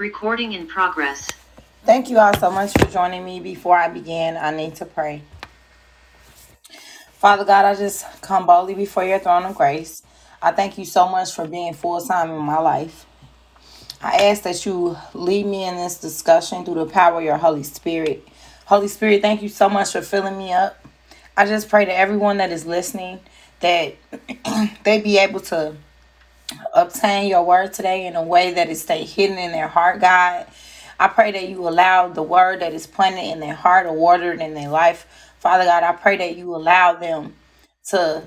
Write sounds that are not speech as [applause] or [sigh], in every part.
Recording in progress. Thank you all so much for joining me. Before I begin, I need to pray. Father God, I just come boldly before your throne of grace. I thank you so much for being full time in my life. I ask that you lead me in this discussion through the power of your Holy Spirit. Holy Spirit, thank you so much for filling me up. I just pray to everyone that is listening that [clears throat] they be able to obtain your word today in a way that it stay hidden in their heart, God. I pray that you allow the word that is planted in their heart or watered in their life. Father God, I pray that you allow them to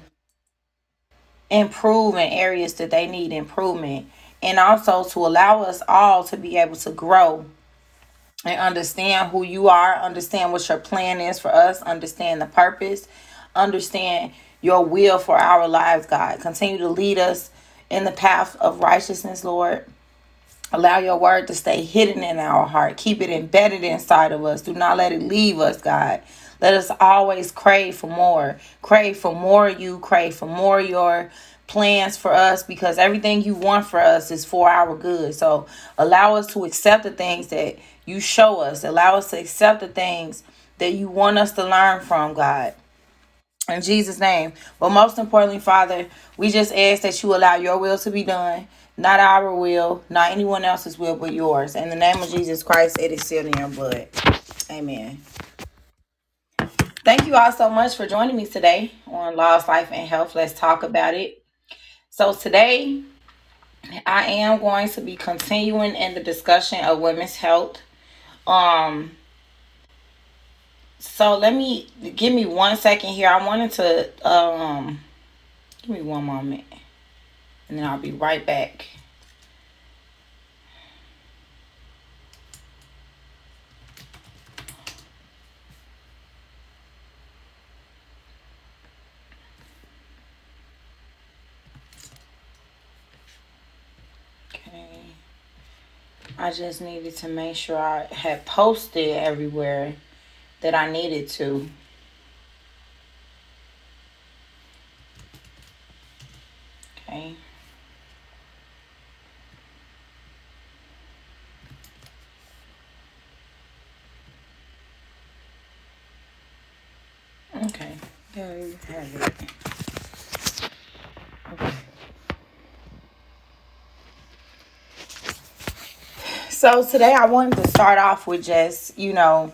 improve in areas that they need improvement and also to allow us all to be able to grow and understand who you are, understand what your plan is for us, understand the purpose, understand your will for our lives, God. Continue to lead us in the path of righteousness, Lord. Allow your word to stay hidden in our heart. Keep it embedded inside of us. Do not let it leave us, God. Let us always crave for more. Crave for more you, crave for more your plans for us because everything you want for us is for our good. So allow us to accept the things that you show us. Allow us to accept the things that you want us to learn from, God in Jesus' name. But most importantly, Father, we just ask that you allow your will to be done, not our will, not anyone else's will, but yours. In the name of Jesus Christ, it is sealed in your blood. Amen. Thank you all so much for joining me today on Lost Life and Health. Let's talk about it. So today, I am going to be continuing in the discussion of women's health. Um, so let me give me one second here. I wanted to um give me one moment and then I'll be right back. I just needed to make sure I had posted everywhere that I needed to. Okay. Okay. There you have it. Okay. So today I wanted to start off with just, you know,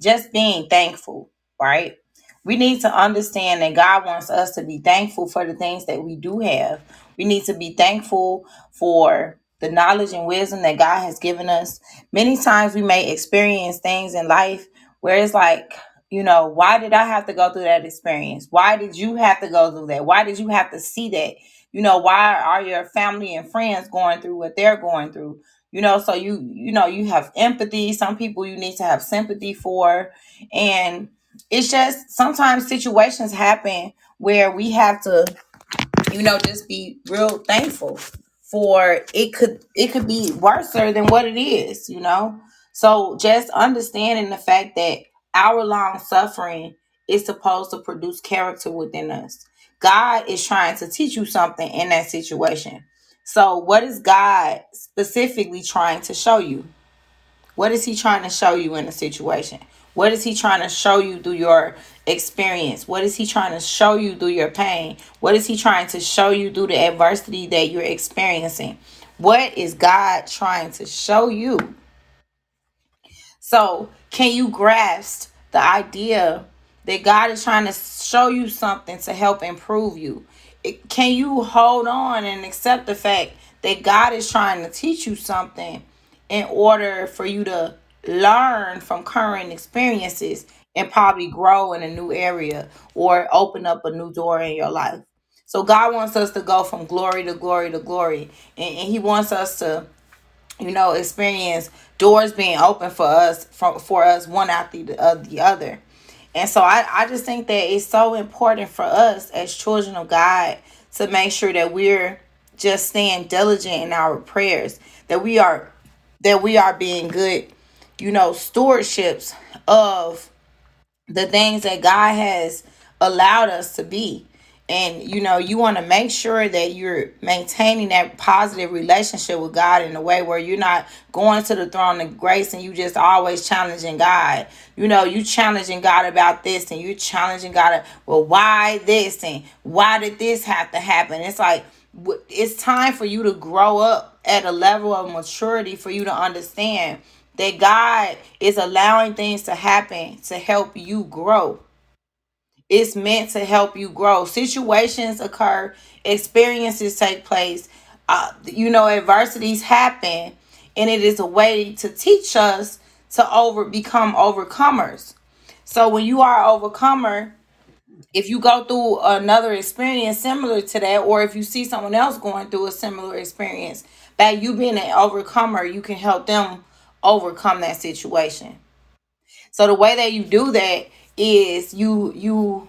just being thankful, right? We need to understand that God wants us to be thankful for the things that we do have. We need to be thankful for the knowledge and wisdom that God has given us. Many times we may experience things in life where it's like, you know, why did I have to go through that experience? Why did you have to go through that? Why did you have to see that? You know, why are your family and friends going through what they're going through? You know so you you know you have empathy. Some people you need to have sympathy for. And it's just sometimes situations happen where we have to you know just be real thankful for it could it could be worse than what it is you know? So just understanding the fact that our long suffering is supposed to produce character within us. God is trying to teach you something in that situation so what is god specifically trying to show you what is he trying to show you in a situation? What is he trying to show you through your experience? What is he trying to show you through your pain? What is he trying to show you through the adversity that you're experiencing? What is God trying to show you? So, can you grasp the idea that God is trying to show you something to help improve you? Can you hold on and accept the fact that God is trying to teach you something in order for you to learn from current experiences and probably grow in a new area or open up a new door in your life? So, God wants us to go from glory to glory to glory, and, and He wants us to you know, experience doors being open for us from for us one after the, uh, the other. And so I, I just think that it's so important for us as children of God to make sure that we're just staying diligent in our prayers, that we are that we are being good, you know, stewardships of the things that God has allowed us to be. And you know you want to make sure that you're maintaining that positive relationship with god in a way where you're not going to the throne of grace and you just always challenging god. You know you challenging god about this and you challenging god well why this and why did this have to happen? It's like it's time for you to grow up at a level of maturity for you to understand that god is allowing things to happen to help you grow it's meant to help you grow. Situations occur, experiences take place, uh, you know, adversities happen, and it is a way to teach us to over become overcomers. So when you are overcomer, if you go through another experience similar to that, or if you see someone else going through a similar experience, by you being an overcomer, you can help them overcome that situation. So the way that you do that is you you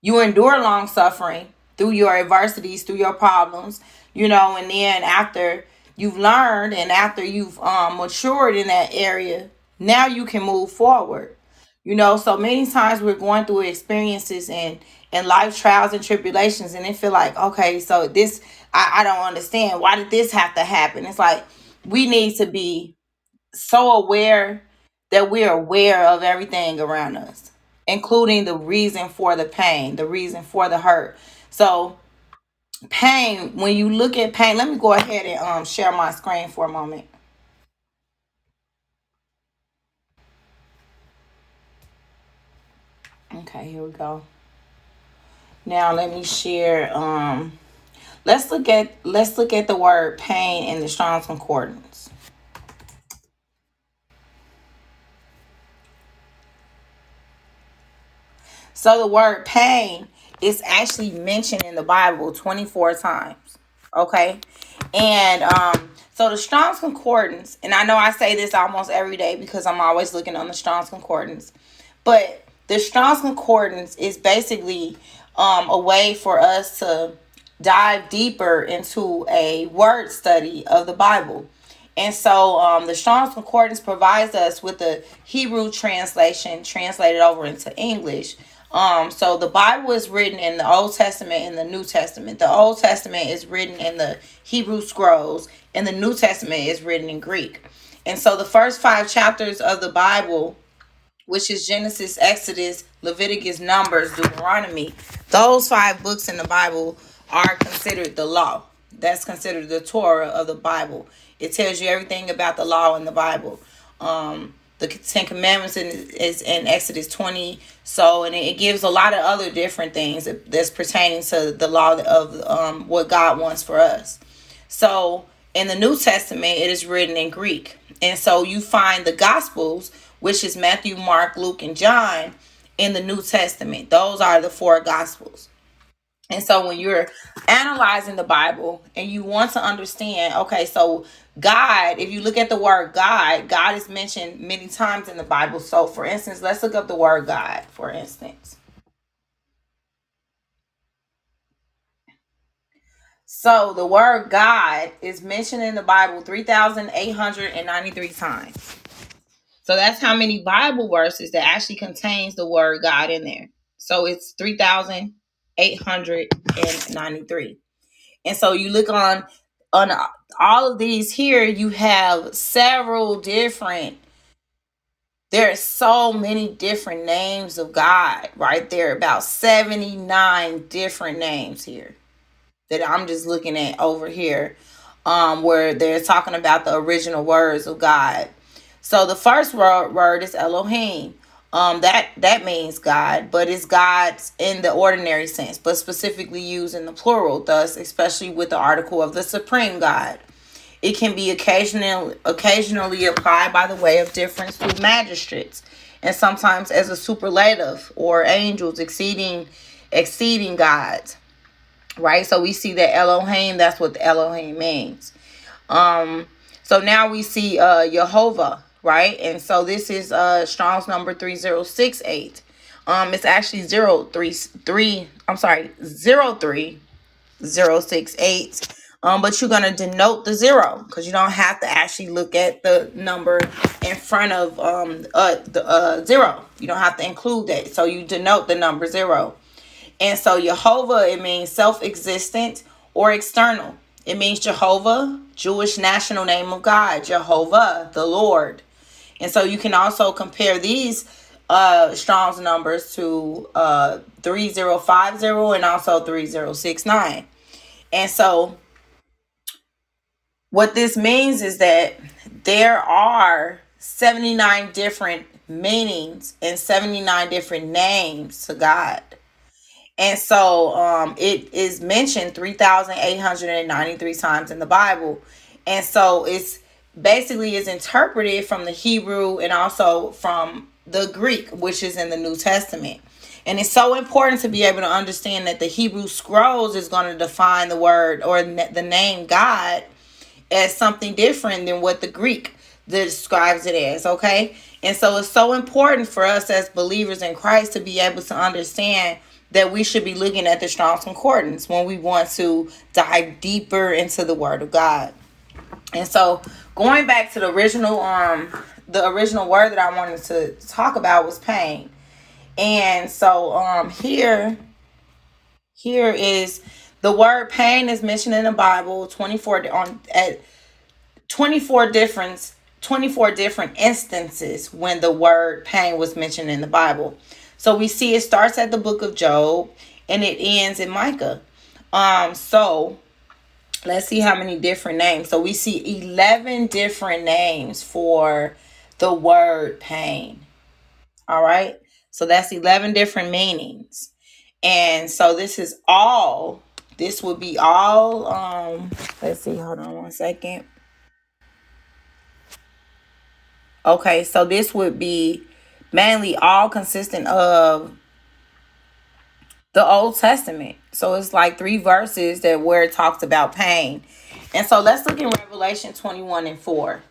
you endure long suffering through your adversities, through your problems, you know, and then after you've learned and after you've um, matured in that area, now you can move forward. You know, so many times we're going through experiences and and life trials and tribulations, and it feel like, okay, so this I, I don't understand. Why did this have to happen? It's like we need to be so aware that we're aware of everything around us, including the reason for the pain, the reason for the hurt. So, pain, when you look at pain, let me go ahead and um, share my screen for a moment. Okay, here we go. Now let me share um let's look at let's look at the word pain in the Strong's Concordance. So the word pain is actually mentioned in the Bible 24 times. Okay. And um, so the Strong's Concordance, and I know I say this almost every day because I'm always looking on the Strong's Concordance, but the Strong's Concordance is basically um, a way for us to dive deeper into a word study of the Bible. And so um, the Strong's Concordance provides us with a Hebrew translation translated over into English um, so the Bible is written in the Old Testament and the New Testament. The Old Testament is written in the Hebrew scrolls, and the New Testament is written in Greek. And so the first five chapters of the Bible, which is Genesis, Exodus, Leviticus, Numbers, Deuteronomy, those five books in the Bible are considered the law. That's considered the Torah of the Bible. It tells you everything about the law in the Bible. Um, the Ten Commandments in, is in Exodus 20. So, and it gives a lot of other different things that's pertaining to the law of um, what God wants for us. So, in the New Testament, it is written in Greek. And so you find the Gospels, which is Matthew, Mark, Luke, and John, in the New Testament. Those are the four Gospels. And so when you're analyzing the Bible and you want to understand, okay, so God, if you look at the word God, God is mentioned many times in the Bible. So for instance, let's look up the word God, for instance. So the word God is mentioned in the Bible 3,893 times. So that's how many Bible verses that actually contains the word God in there. So it's 3,893. And so you look on on all of these here, you have several different. There are so many different names of God, right? There about 79 different names here that I'm just looking at over here, um, where they're talking about the original words of God. So the first word, word is Elohim um that that means god but it's god's in the ordinary sense but specifically used in the plural thus especially with the article of the supreme god. It can be occasionally occasionally applied by the way of difference to magistrates and sometimes as a superlative or angels exceeding exceeding gods right? So we see that elohim that's what the elohim means. Um so now we see uh jehovah right? And so this is uh Strong's number 3068. Um it's actually 033 I'm sorry, 03068. Um, but you're gonna denote the zero because you don't have to actually look at the number in front of um uh the uh zero. You don't have to include that. So you denote the number zero. And so Jehovah, it means self-existent or external. It means Jehovah, Jewish national name of God, Jehovah, the Lord. And so you can also compare these uh Strong's numbers to uh 3050 and also 3069. And so what this means is that there are 79 different meanings and 79 different names to God. And so um, it is mentioned 3,893 times in the Bible. And so it's basically is interpreted from the Hebrew and also from the Greek, which is in the New Testament. And it's so important to be able to understand that the Hebrew scrolls is going to define the word or the name God as something different than what the Greek describes it as, okay? And so it's so important for us as believers in Christ to be able to understand that we should be looking at the Strong's Concordance when we want to dive deeper into the Word of God. And so going back to the original um the original word that I wanted to talk about was pain. And so um here here is the word pain is mentioned in the Bible 24 on at 24 different 24 different instances when the word pain was mentioned in the Bible. So we see it starts at the book of Job and it ends in Micah. Um, so let's see how many different names. So we see 11 different names for the word pain. All right. So that's 11 different meanings. And so this is all, this would be all, um, let's see, hold on one second. Okay, so this would be mainly all consistent of the Old Testament. So it's like three verses that where it talks about pain. And so let's look in Revelation 21 and 4.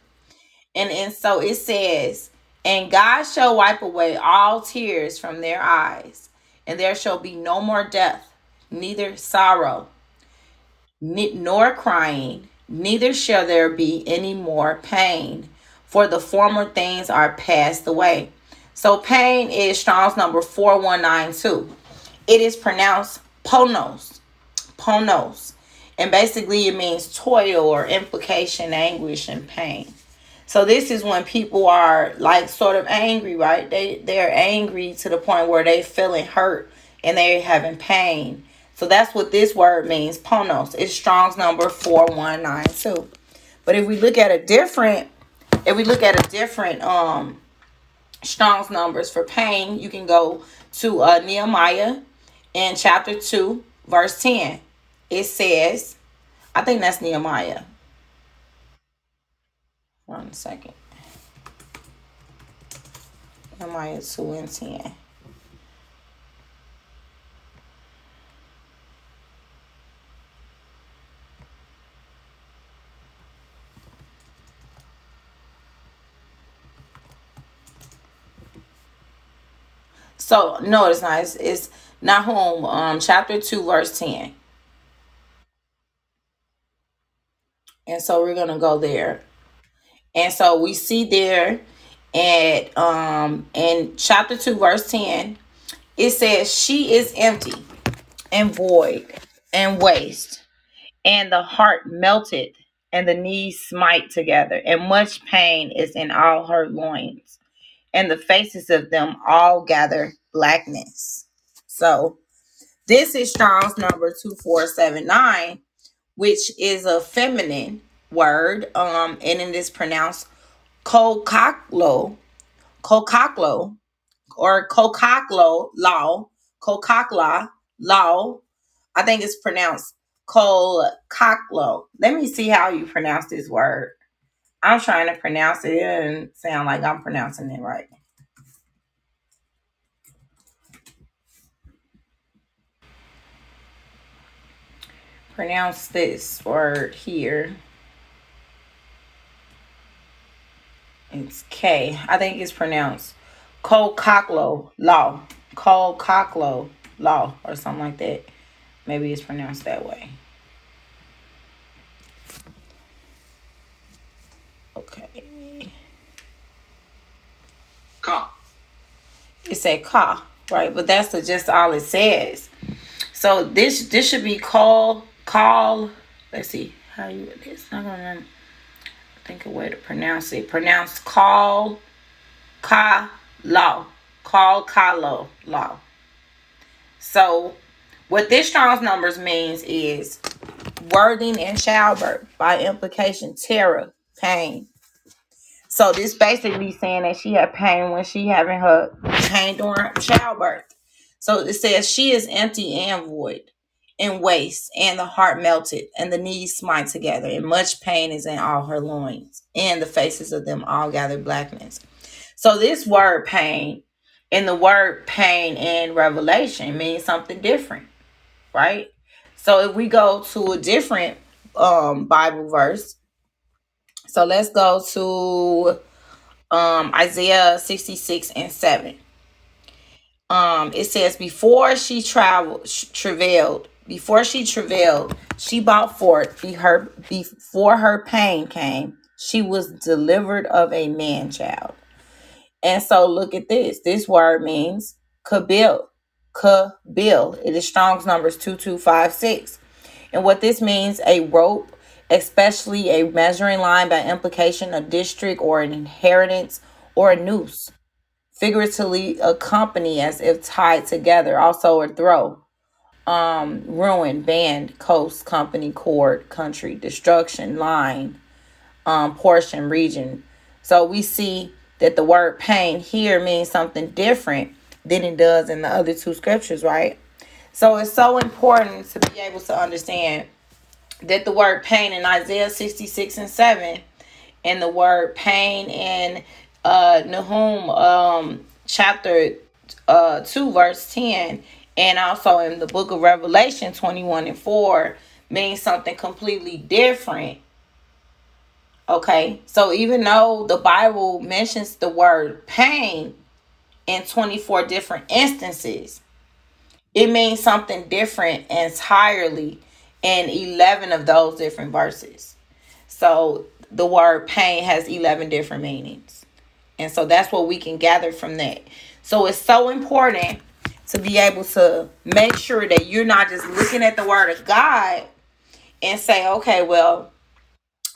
And, and so it says, And God shall wipe away all tears from their eyes, and there shall be no more death, neither sorrow, nor crying, neither shall there be any more pain, for the former things are passed away. So pain is Strong's number 4192. It is pronounced ponos. Ponos. And basically it means toil or implication, anguish, and pain. So this is when people are like sort of angry, right? They they're angry to the point where they feeling hurt and they're having pain. So that's what this word means, ponos. It's Strong's number 4192. But if we look at a different if we look at a different um Strong's numbers for pain, you can go to uh, Nehemiah in chapter 2, verse 10. It says, I think that's Nehemiah. One second. Nehemiah 2 and 10. So no, it's not. It's, it's Nahum, um, chapter two, verse ten. And so we're gonna go there. And so we see there at um in chapter two, verse ten, it says, "She is empty and void and waste, and the heart melted, and the knees smite together, and much pain is in all her loins." and the faces of them all gather blackness. So this is Strong's number 2479, which is a feminine word. Um, and it is pronounced kokaklo, kokaklo, or kokaklo law, kokakla law. I think it's pronounced kokaklo. Let me see how you pronounce this word. I'm trying to pronounce it and sound like I'm pronouncing it right. Pronounce this word here. It's K. I think it's pronounced Kokaklo Law. Kokaklo Law or something like that. Maybe it's pronounced that way. Okay. Ka. It say ka, right? But that's the, just all it says. So this this should be call call. Let's see how you. It's not gonna think a way to pronounce it. Pronounce call ka law. Call ka law. So what this Strong's numbers means is worthing in childbirth by implication terror pain so this basically saying that she had pain when she having her pain during childbirth so it says she is empty and void and waste and the heart melted and the knees smite together and much pain is in all her loins and the faces of them all gather blackness so this word pain and the word pain in revelation means something different right so if we go to a different um Bible verse, so let's go to um Isaiah 66 and 7. Um it says before she traveled travailed, before she travailed, she brought forth be her before her pain came, she was delivered of a man child. And so look at this. This word means kabil. Kabil. It is Strong's numbers 2256. And what this means, a rope, especially a measuring line by implication, a district or an inheritance or a noose. Figuratively, a company as if tied together, also a throw. Um, ruin, band, coast, company, court, country, destruction, line, um, portion, region. So we see that the word pain here means something different than it does in the other two scriptures, right? So it's so important to be able to understand that the word pain in Isaiah 66 and 7 and the word pain in uh Nahum um chapter uh 2 verse 10 and also in the book of Revelation 21 and 4 means something completely different. Okay, so even though the Bible mentions the word pain in 24 different instances, it means something different entirely in 11 of those different verses. So the word pain has 11 different meanings. And so that's what we can gather from that. So it's so important to be able to make sure that you're not just looking at the word of God and say, okay, well,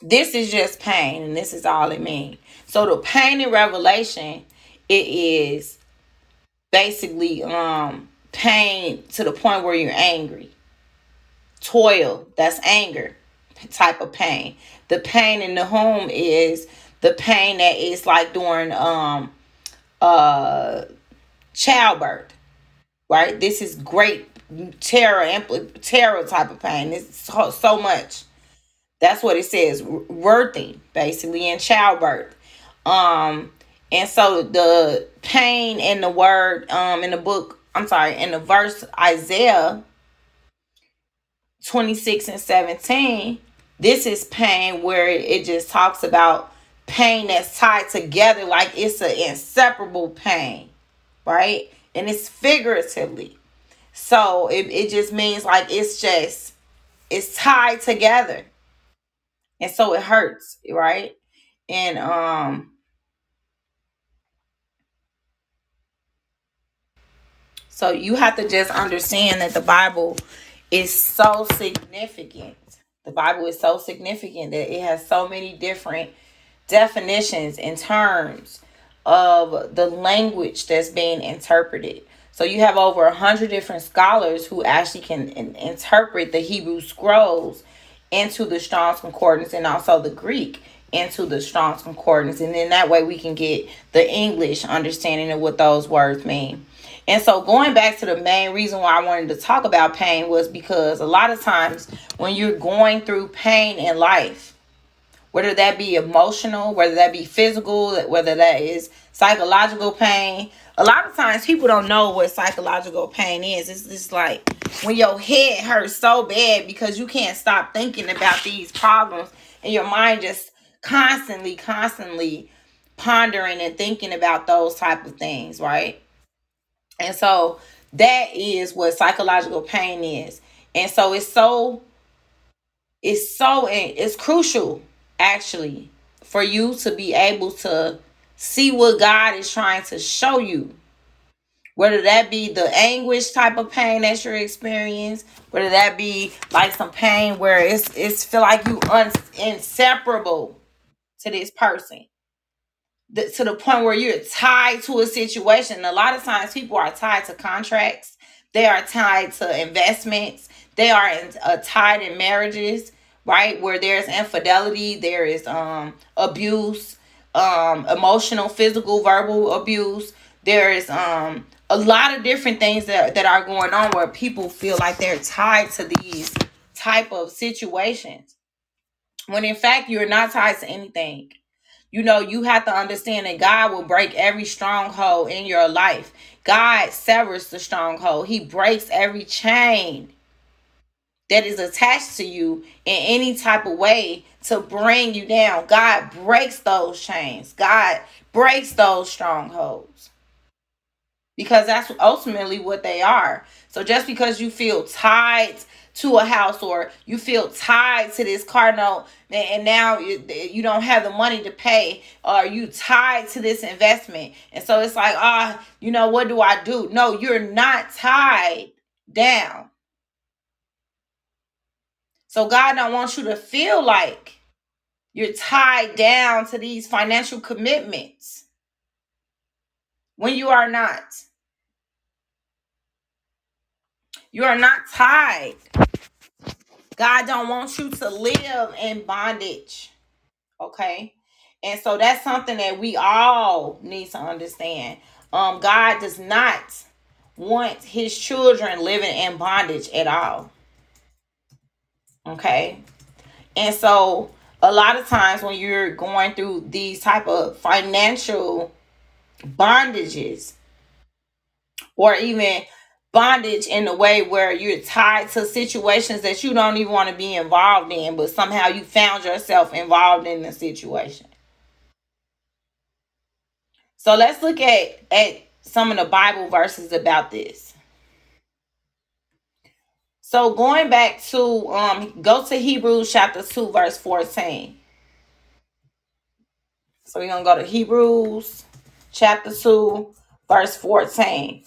this is just pain and this is all it means. So the pain in Revelation, it is basically um pain to the point where you're angry. Toil, that's anger type of pain. The pain in the home is the pain that is like during um uh childbirth. Right? This is great terror and terror type of pain. It's so, so much. That's what it says. Worthing, basically, in childbirth. Um, and so the pain in the word um in the book I'm sorry, in the verse Isaiah 26 and 17, this is pain where it just talks about pain that's tied together like it's an inseparable pain, right? And it's figuratively. So it, it just means like it's just it's tied together. And so it hurts, right? And um So you have to just understand that the Bible is so significant. The Bible is so significant that it has so many different definitions and terms of the language that's being interpreted. So you have over a hundred different scholars who actually can in- interpret the Hebrew scrolls into the Strong's Concordance and also the Greek into the Strong's Concordance. And then that way we can get the English understanding of what those words mean. And so going back to the main reason why I wanted to talk about pain was because a lot of times when you're going through pain in life, whether that be emotional, whether that be physical, whether that is psychological pain, a lot of times people don't know what psychological pain is. It's just like when your head hurts so bad because you can't stop thinking about these problems and your mind just constantly, constantly pondering and thinking about those type of things, right? And so that is what psychological pain is. And so it's so it's so it's crucial actually for you to be able to see what God is trying to show you Whether that be the anguish type of pain that you're experiencing, whether that be like some pain where it's it's feel like you un- inseparable to this person the, to the point where you're tied to a situation. And A lot of times, people are tied to contracts. They are tied to investments. They are in, uh, tied in marriages, right? Where there's infidelity, there is um abuse, um emotional, physical, verbal abuse. There is um a lot of different things that that are going on where people feel like they're tied to these type of situations. When in fact you're not tied to anything you know, you have to understand that God will break every stronghold in your life. God severs the stronghold, He breaks every chain that is attached to you in any type of way to bring you down. God breaks those chains, God breaks those strongholds. Because that's ultimately what they are. So just because you feel tied to a house or you feel tied to this car note and now you don't have the money to pay or you tied to this investment. And so it's like ah oh, you know what do i do? No you're not tied down so god don't want you to feel like you're tied down to these financial commitments when you are not you are not tied God don't want you to live in bondage. Okay? And so that's something that we all need to understand. Um God does not want his children living in bondage at all. Okay? And so a lot of times when you're going through these type of financial bondages or even bondage in a way where you're tied to situations that you don't even want to be involved in, but somehow you found yourself involved in the situation. So let's look at, at some of the Bible verses about this. So going back to um go to Hebrews chapter 2 verse 14. So we're going to go to Hebrews chapter 2 verse 14.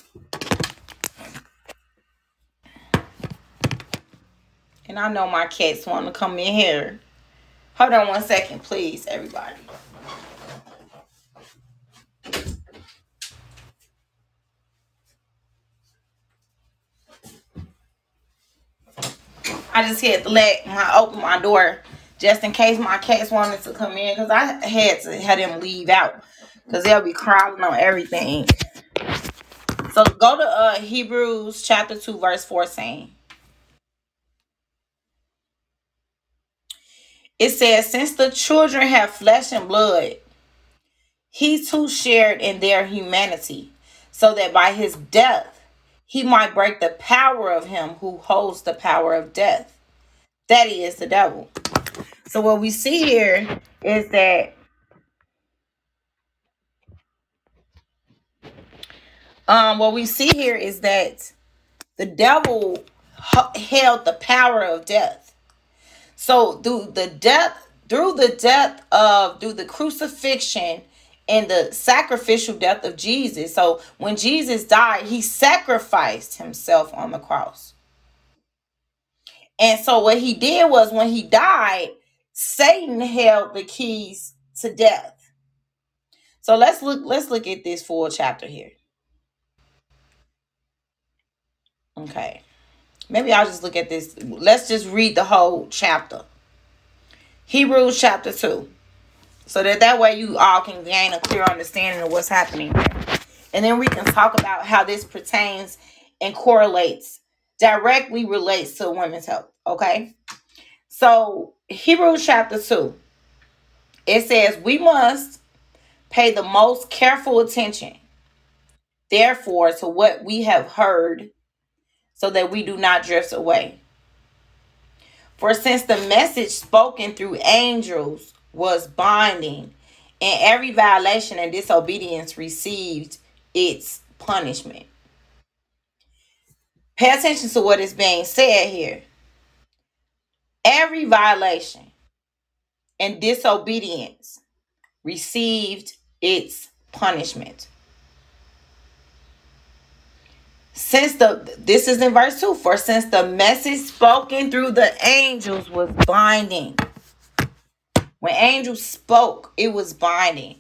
And I know my cats want to come in here. Hold on one second, please, everybody. I just had to let my open my door just in case my cats wanted to come in because I had to have them leave out because they'll be crawling on everything. So go to uh Hebrews chapter 2 verse 14. It says, Since the children have flesh and blood, he too shared in their humanity, so that by his death he might break the power of him who holds the power of death. That is the devil. So, what we see here is that um, what we see here is that the devil held the power of death. So through the death, through the death of through the crucifixion and the sacrificial death of Jesus. So when Jesus died, he sacrificed himself on the cross. And so what he did was when he died, Satan held the keys to death. So let's look let's look at this full chapter here. Okay. Maybe I'll just look at this. Let's just read the whole chapter. Hebrews chapter 2. So that that way you all can gain a clear understanding of what's happening And then we can talk about how this pertains and correlates, directly relates to women's health. Okay. So Hebrews chapter 2. It says we must pay the most careful attention, therefore, to what we have heard so that we do not drift away. For since the message spoken through angels was binding, and every violation and disobedience received its punishment. Pay attention to what is being said here. Every violation and disobedience received its punishment. since the this is in verse 2 for since the message spoken through the angels was binding when angels spoke it was binding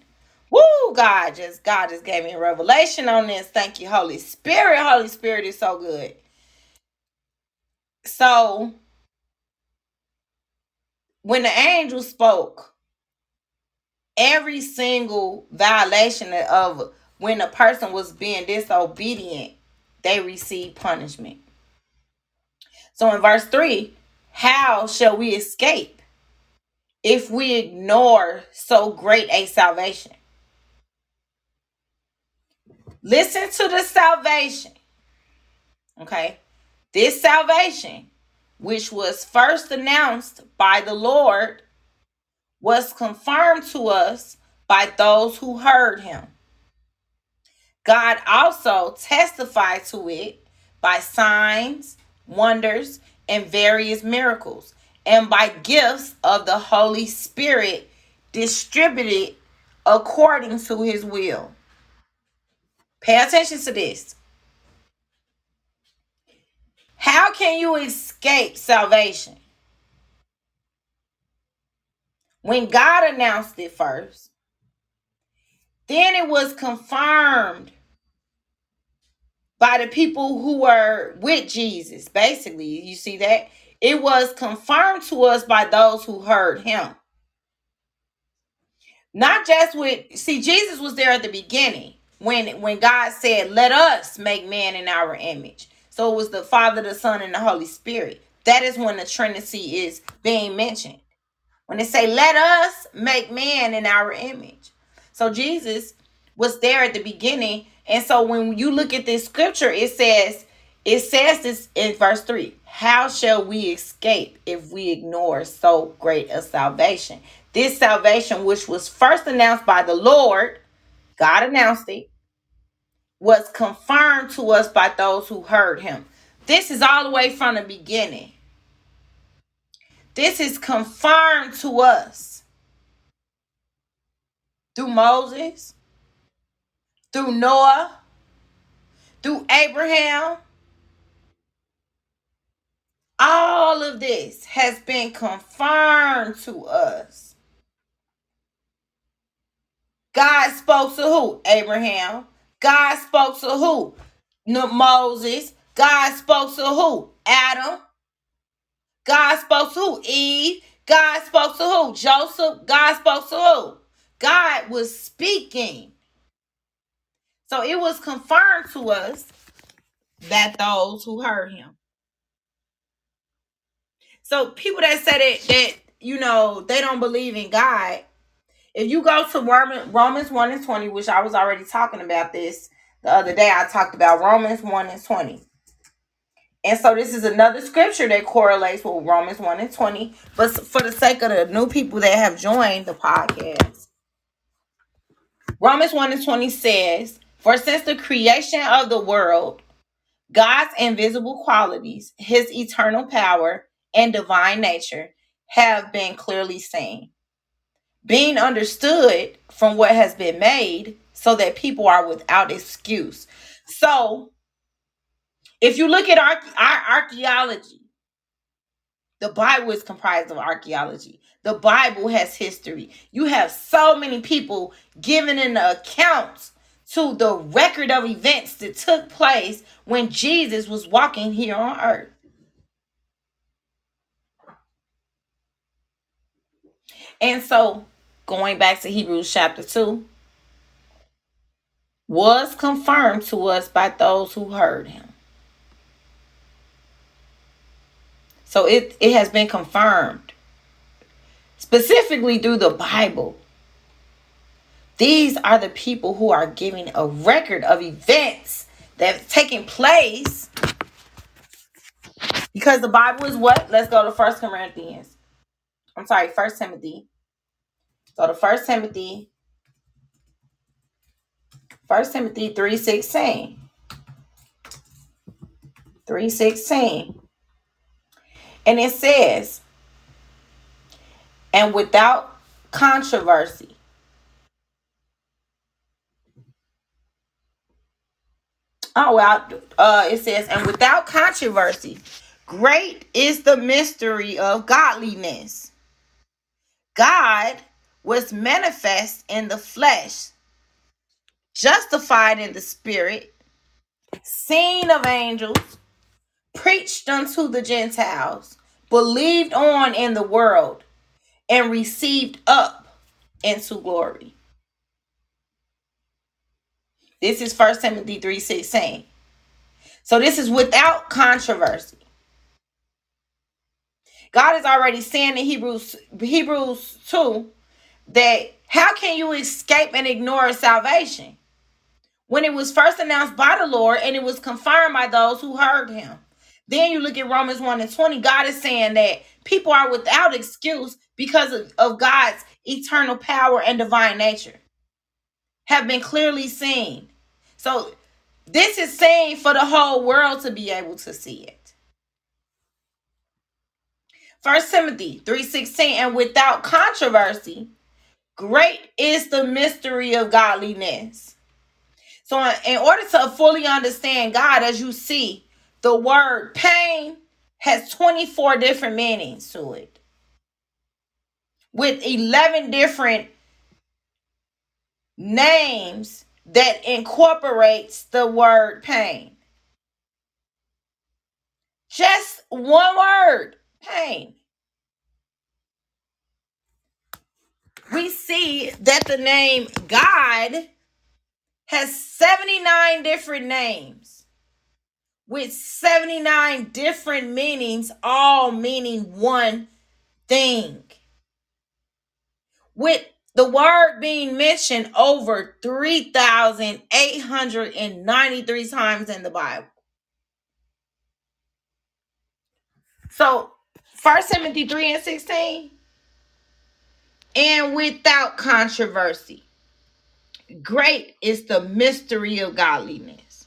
Woo, God just God just gave me a revelation on this. Thank you, Holy Spirit. Holy Spirit is so good. So when the angel spoke, every single violation of when a person was being disobedient, they received punishment. So in verse 3, how shall we escape if we ignore so great a salvation? Listen to the salvation. Okay. This salvation, which was first announced by the Lord, was confirmed to us by those who heard him. God also testified to it by signs, wonders, and various miracles, and by gifts of the Holy Spirit distributed according to his will. Pay attention to this. How can you escape salvation? When God announced it first, then it was confirmed by the people who were with Jesus. Basically, you see that? It was confirmed to us by those who heard him. Not just with see Jesus was there at the beginning when when God said, "Let us make man in our image." So it was the Father, the Son, and the Holy Spirit. That is when the Trinity is being mentioned. When they say, "Let us make man in our image," so Jesus was there at the beginning, and so when you look at this scripture, it says it says this in verse 3 How shall we escape if we ignore so great a salvation? This salvation, which was first announced by the Lord, God announced it, was confirmed to us by those who heard him. This is all the way from the beginning. This is confirmed to us through Moses, through Noah, through Abraham. All of this has been confirmed to us. God spoke to who? Abraham. God spoke to who? Moses. God spoke to who? Adam. God spoke to who? Eve. God spoke to who? Joseph. God spoke to who? God was speaking. So it was confirmed to us that those who heard him. So people that said it that you know they don't believe in God, if you go to Roman, Romans 1 and 20, which I was already talking about this the other day, I talked about Romans 1 and 20. And so this is another scripture that correlates with Romans 1 and 20. But for the sake of the new people that have joined the podcast, Romans 1 and 20 says, For since the creation of the world, God's invisible qualities, his eternal power, and divine nature have been clearly seen being understood from what has been made so that people are without excuse. So, if you look at our, our archaeology, the Bible is comprised of archaeology. The Bible has history. You have so many people giving an account to the record of events that took place when Jesus was walking here on earth. And so going back to Hebrews chapter 2, was confirmed to us by those who heard him. So it, it has been confirmed, specifically through the Bible. These are the people who are giving a record of events that have taken place. Because the Bible is what? Let's go to First Corinthians. I'm sorry, First Timothy so the first Timothy, First Timothy 3.16. 3.16. And it says, and without controversy. Oh well, uh, it says, and without controversy, great is the mystery of godliness. God was manifest in the flesh, justified in the spirit, seen of angels, preached unto the Gentiles, believed on in the world, and received up into glory. This is First Timothy 3 16. So this is without controversy. God is already saying in Hebrews Hebrews 2 that how can you escape and ignore salvation? When it was first announced by the Lord and it was confirmed by those who heard him. Then you look at Romans 1 and 20, God is saying that people are without excuse because of, of God's eternal power and divine nature, have been clearly seen. So this is saying for the whole world to be able to see it. First Timothy 3:16 and without controversy great is the mystery of godliness. So in order to fully understand God as you see the word pain has 24 different meanings to it. With 11 different names that incorporates the word pain. Just one word, pain. We see that the name God has 79 different names with 79 different meanings, all meaning one thing. With the word being mentioned over 3,893 times in the Bible. So, First Timothy 3 and 16, and without controversy, great is the mystery of godliness.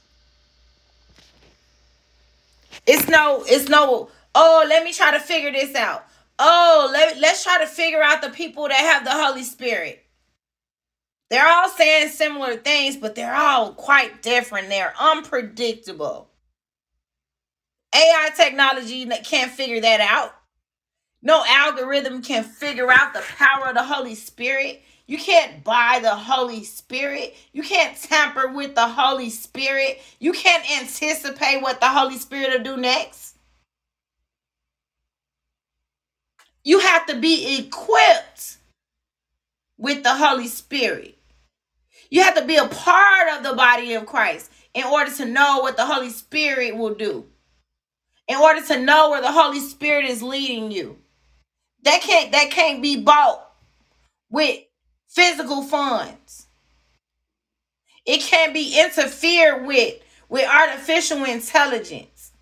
It's no, it's no, oh, let me try to figure this out. Oh, let, let's try to figure out the people that have the Holy Spirit. They're all saying similar things, but they're all quite different. They're unpredictable. AI technology can't figure that out. No algorithm can figure out the power of the Holy Spirit. You can't buy the Holy Spirit. You can't tamper with the Holy Spirit. You can't anticipate what the Holy Spirit will do next. You have to be equipped with the Holy Spirit. You have to be a part of the body of Christ in order to know what the Holy Spirit will do. In order to know where the Holy Spirit is leading you. That can't that can't be bought with physical funds. It can't be interfered with with artificial intelligence.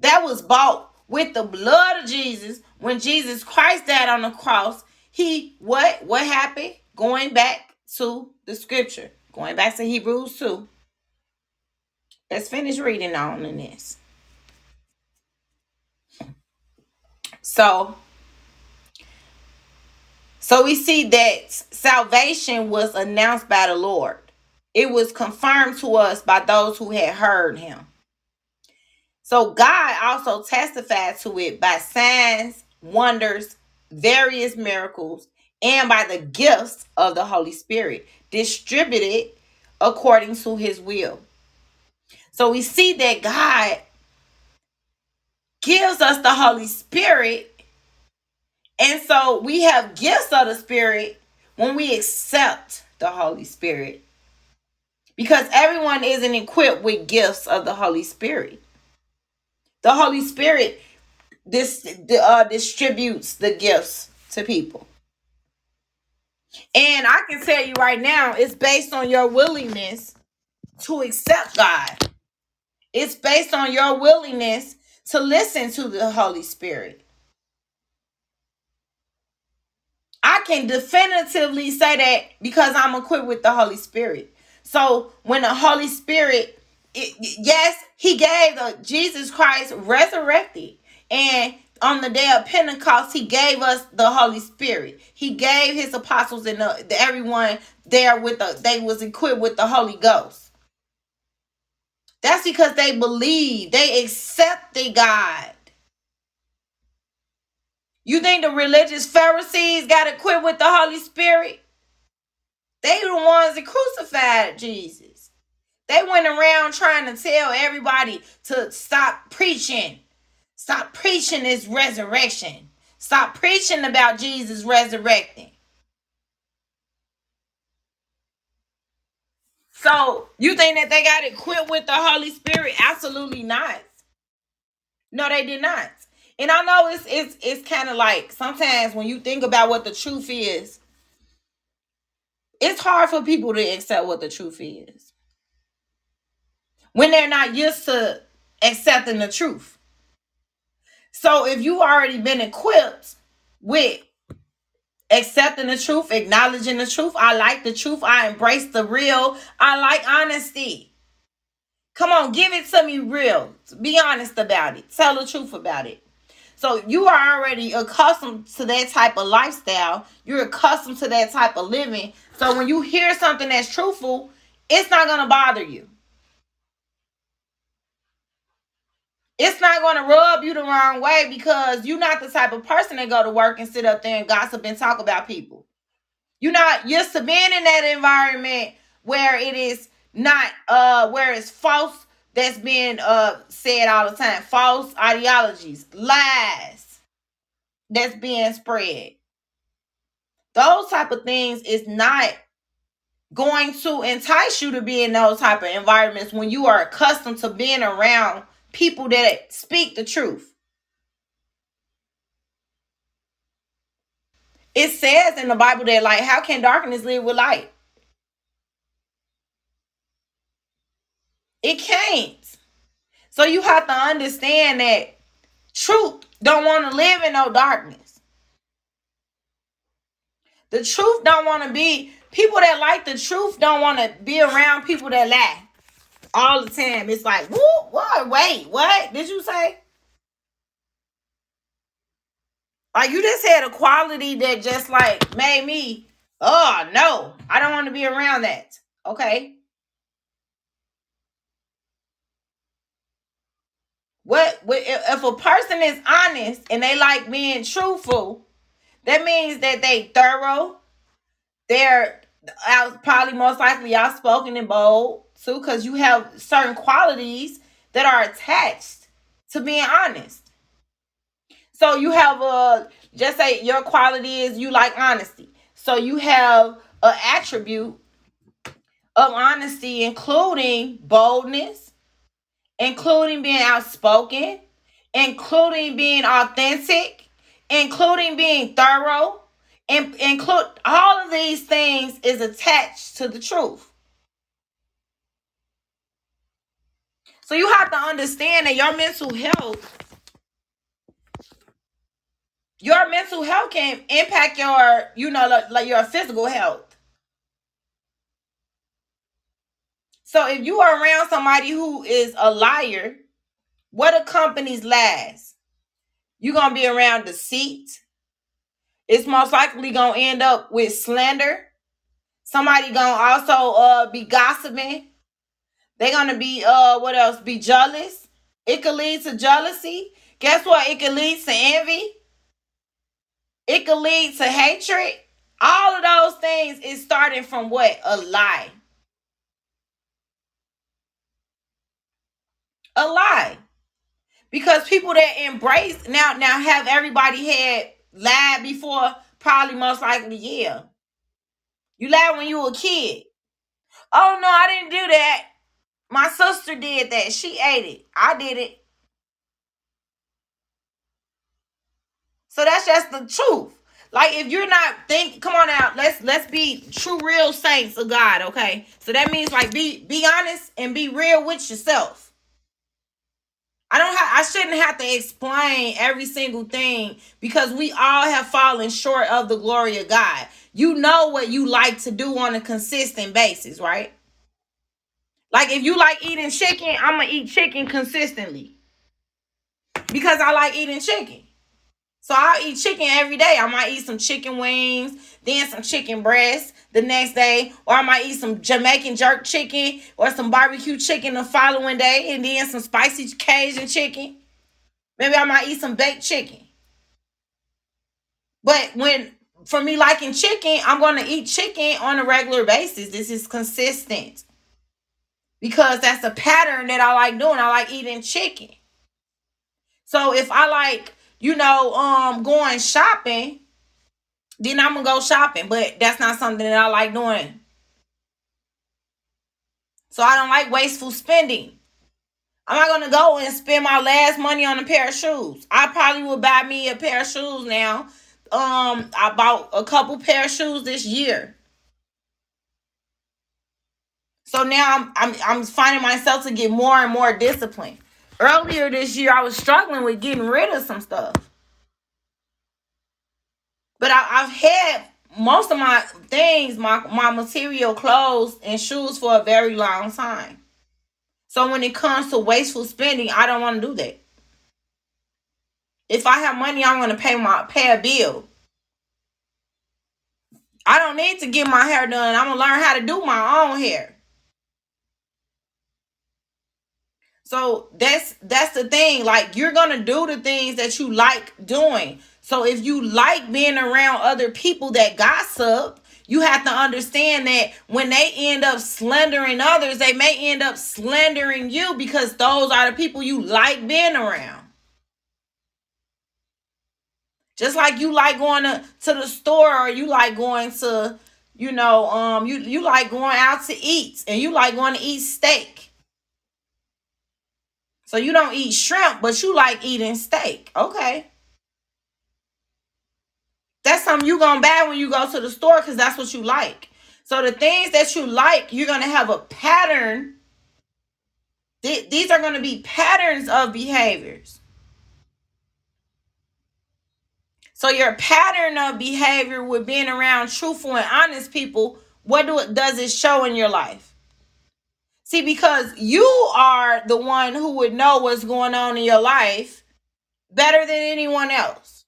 That was bought with the blood of Jesus when Jesus Christ died on the cross. He what what happened? Going back to the scripture, going back to Hebrews 2. Let's finish reading on in this. So so we see that salvation was announced by the Lord. It was confirmed to us by those who had heard him. So God also testified to it by signs, wonders, various miracles, and by the gifts of the Holy Spirit distributed according to his will. So we see that God gives us the Holy Spirit and so we have gifts of the Spirit when we accept the Holy Spirit. Because everyone isn't equipped with gifts of the Holy Spirit. The Holy Spirit this uh, distributes the gifts to people. And I can tell you right now, it's based on your willingness to accept God. It's based on your willingness to listen to the Holy Spirit. I can definitively say that because I'm equipped with the Holy Spirit. So when the Holy Spirit, it, yes, He gave the Jesus Christ resurrected, and on the day of Pentecost, he gave us the Holy Spirit. He gave his apostles and the, the- everyone there with the they was equipped with the Holy Ghost. That's because they believe, they accepted God. You think the religious Pharisees got equipped with the Holy Spirit? They the ones that crucified Jesus. They went around trying to tell everybody to stop preaching. Stop preaching this resurrection. Stop preaching about Jesus resurrecting. So you think that they got equipped with the Holy Spirit? Absolutely not. No, they did not. And I know it's it's it's kind of like sometimes when you think about what the truth is, it's hard for people to accept what the truth is when they're not used to accepting the truth. So if you already been equipped with accepting the truth, acknowledging the truth, I like the truth, I embrace the real, I like honesty. Come on, give it to me real. Be honest about it. Tell the truth about it. So you are already accustomed to that type of lifestyle. You're accustomed to that type of living. So when you hear something that's truthful, it's not going to bother you. It's not going to rub you the wrong way because you're not the type of person that go to work and sit up there and gossip and talk about people. You're not used to being in that environment where it is not uh where it's false that's being uh said all the time. False ideologies, lies that's being spread. Those type of things is not going to entice you to be in those type of environments when you are accustomed to being around people that speak the truth. It says in the Bible that like how can darkness live with light? It can't. So you have to understand that truth don't want to live in no darkness. The truth don't want to be people that like the truth don't want to be around people that lie all the time. It's like, woo, what? Wait, what did you say? Like you just had a quality that just like made me, oh no, I don't want to be around that. Okay. What, what if if a person is honest and they like being truthful, that means that they thorough, they're out probably most likely outspoken and bold too, because you have certain qualities that are attached to being honest. So you have a just say your quality is you like honesty. So you have an attribute of honesty, including boldness, including being outspoken, including being authentic, including being thorough, and include all of these things is attached to the truth. So you have to understand that your mental health, your mental health can impact your, you know, like, like your physical health. So if you are around somebody who is a liar, what accompanies lies? You're gonna be around deceit. It's most likely gonna end up with slander. Somebody gonna also uh be gossiping. They're gonna be uh what else? Be jealous. It could lead to jealousy. Guess what? It could lead to envy. It could lead to hatred. All of those things is starting from what? A lie. A lie. Because people that embrace now now have everybody had lied before, probably most likely, yeah. You lied when you were a kid. Oh no, I didn't do that. My sister did that. She ate it. I did it. So that's just the truth. Like if you're not think, come on out. Let's let's be true, real saints of God. Okay. So that means like be be honest and be real with yourself. I don't have I shouldn't have to explain every single thing because we all have fallen short of the glory of God. You know what you like to do on a consistent basis, right? Like if you like eating chicken, I'm gonna eat chicken consistently because I like eating chicken. So I'll eat chicken every day. I might eat some chicken wings, then some chicken breast the next day, or I might eat some Jamaican jerk chicken or some barbecue chicken the following day, and then some spicy Cajun chicken. Maybe I might eat some baked chicken. But when for me liking chicken, I'm going to eat chicken on a regular basis. This is consistent because that's a pattern that I like doing. I like eating chicken. So if I like you know, um, going shopping, then I'm gonna go shopping. But that's not something that I like doing. So I don't like wasteful spending. I'm not gonna go and spend my last money on a pair of shoes. I probably will buy me a pair of shoes now. Um, I bought a couple pair of shoes this year. So now I'm I'm I'm finding myself to get more and more disciplined earlier this year I was struggling with getting rid of some stuff. But I, have had most of my things, my my material clothes and shoes for a very long time. So when it comes to wasteful spending, I don't want to do that. If I have money, I'm gonna pay my pay a bill. I don't need to get my hair done. I'm gonna learn how to do my own hair. So that's that's the thing. Like you're gonna do the things that you like doing. So if you like being around other people that gossip, you have to understand that when they end up slandering others, they may end up slandering you because those are the people you like being around. Just like you like going to, to the store or you like going to, you know, um, you, you like going out to eat and you like going to eat steak. So you don't eat shrimp, but you like eating steak. Okay. That's something you're going to buy when you go to the store because that's what you like. So the things that you like, you're to have a pattern. These are to be patterns of behaviors. So your pattern of behavior with being around truthful and honest people, what do it does it show in your life? See, because you are the one who would know what's going on in your life better than anyone else.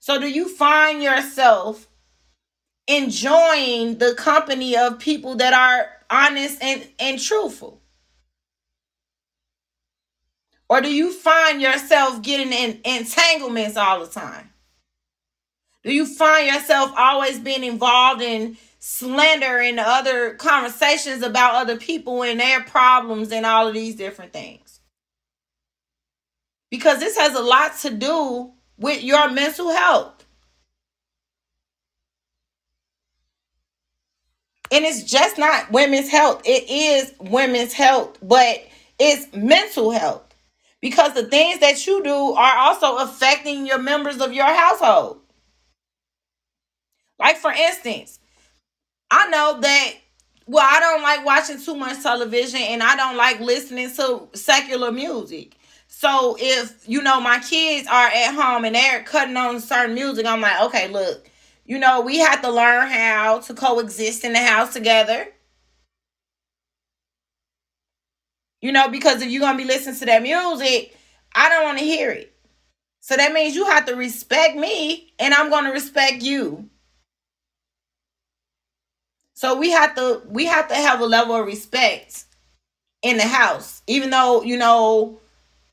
So, do you find yourself enjoying the company of people that are honest and, and truthful? Or do you find yourself getting in entanglements all the time? Do you find yourself always being involved in slander and other conversations about other people and their problems and all of these different things. Because this has a lot to do with your mental health. And it's just not women's health, it is women's health, but it's mental health. Because the things that you do are also affecting your members of your household. Like, for instance, I know that well, I don't like watching too much television and I don't like listening to secular music. So if you know my kids are at home and they're cutting on certain music, I'm like, okay, look, you know, we have to learn how to coexist in the house together. You know, because if you're gonna be listening to that music, I don't want to hear it. So that means you have to respect me and I'm gonna respect you. So we have to we have to have a level of respect in the house. Even though, you know,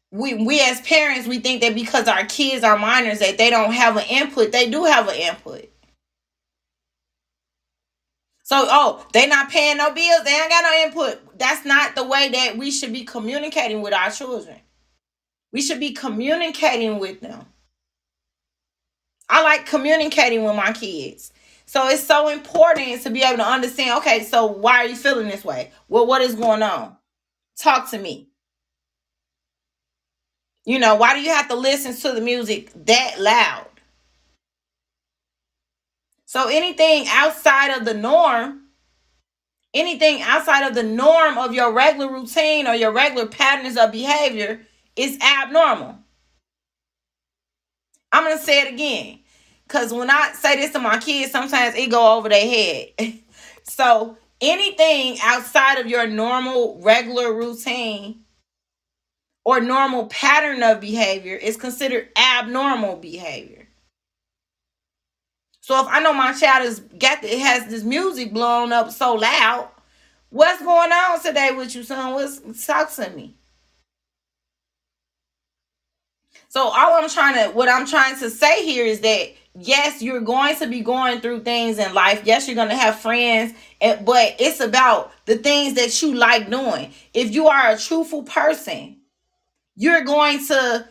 we we as parents we think that because our kids are minors that they don't have an input. They do have an input. So, oh, they not paying no bills. They ain't got no input. That's not the way that we should be communicating with our children. We should be communicating with them. I like communicating with my kids. So it's so important to be able to understand, okay, so why are you feeling this way? Well, what is going on? Talk to me. You know, why do you have to listen to the music that loud? So anything outside of the norm, anything outside of the norm of your regular routine or your regular patterns of behavior is abnormal. I'm going to say it again. Cause when I say this to my kids, sometimes it go over their head. [laughs] so anything outside of your normal regular routine or normal pattern of behavior is considered abnormal behavior. So if I know my child has got it has this music blown up so loud, what's going on today with you, son? What's talk to me? So all I'm trying to what I'm trying to say here is that yes, you're going to be going through things in life. Yes, you're going to have friends, but it's about the things that you like doing. If you are a truthful person, you're going to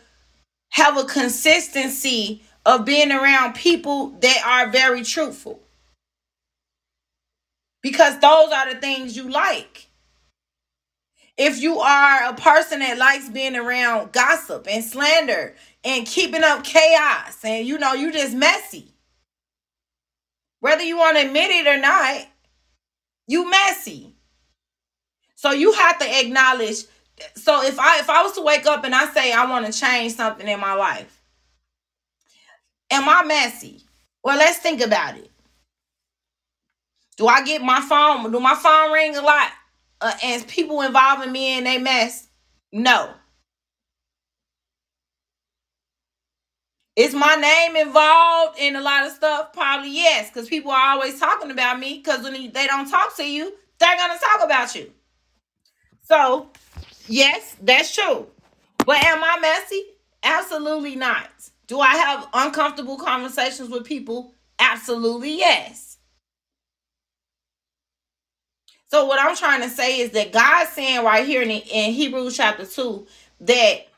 have a consistency of being around people that are very truthful. Because those are the things you like if you are a person that likes being around gossip and slander and keeping up chaos. And you know you just messy. Whether you want to admit it or not you messy. So you have to acknowledge so if i if i was to wake up and i say i want to change something in my life am i messy? Well let's think about it. Do i get my phone? Do my phone ring a lot? Uh, and people involving me in a mess? No. Is my name involved in a lot of stuff? Probably yes, because people are always talking about me. Because when they don't talk to you, they're gonna talk about you. So, yes, that's true. But am I messy? Absolutely not. Do I have uncomfortable conversations with people? Absolutely yes. So what I'm trying to say is that God's saying right here in, in Hebrews chapter 2 that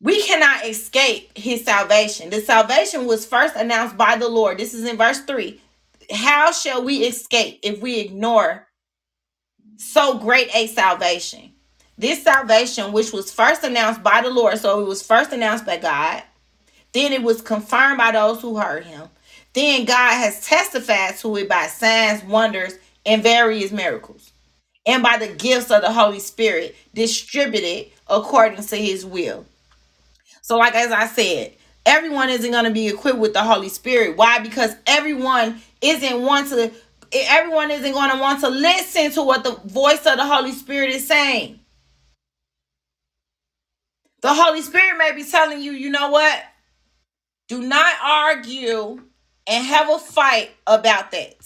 we cannot escape his salvation. The salvation was first announced by the Lord. This is in verse 3. How shall we escape if we ignore so great a salvation? This salvation, which was first announced by the Lord, so it was first announced by God, then it was confirmed by those who heard him. Then God has testified to it by signs, wonders, and various miracles, and by the gifts of the Holy Spirit distributed according to his will. So, like as I said, everyone isn't going to be equipped with the Holy Spirit. Why? Because everyone isn't want to everyone isn't going to want to listen to what the voice of the Holy Spirit is saying. The Holy Spirit may be telling you, you know what? Do not argue and have a fight about that.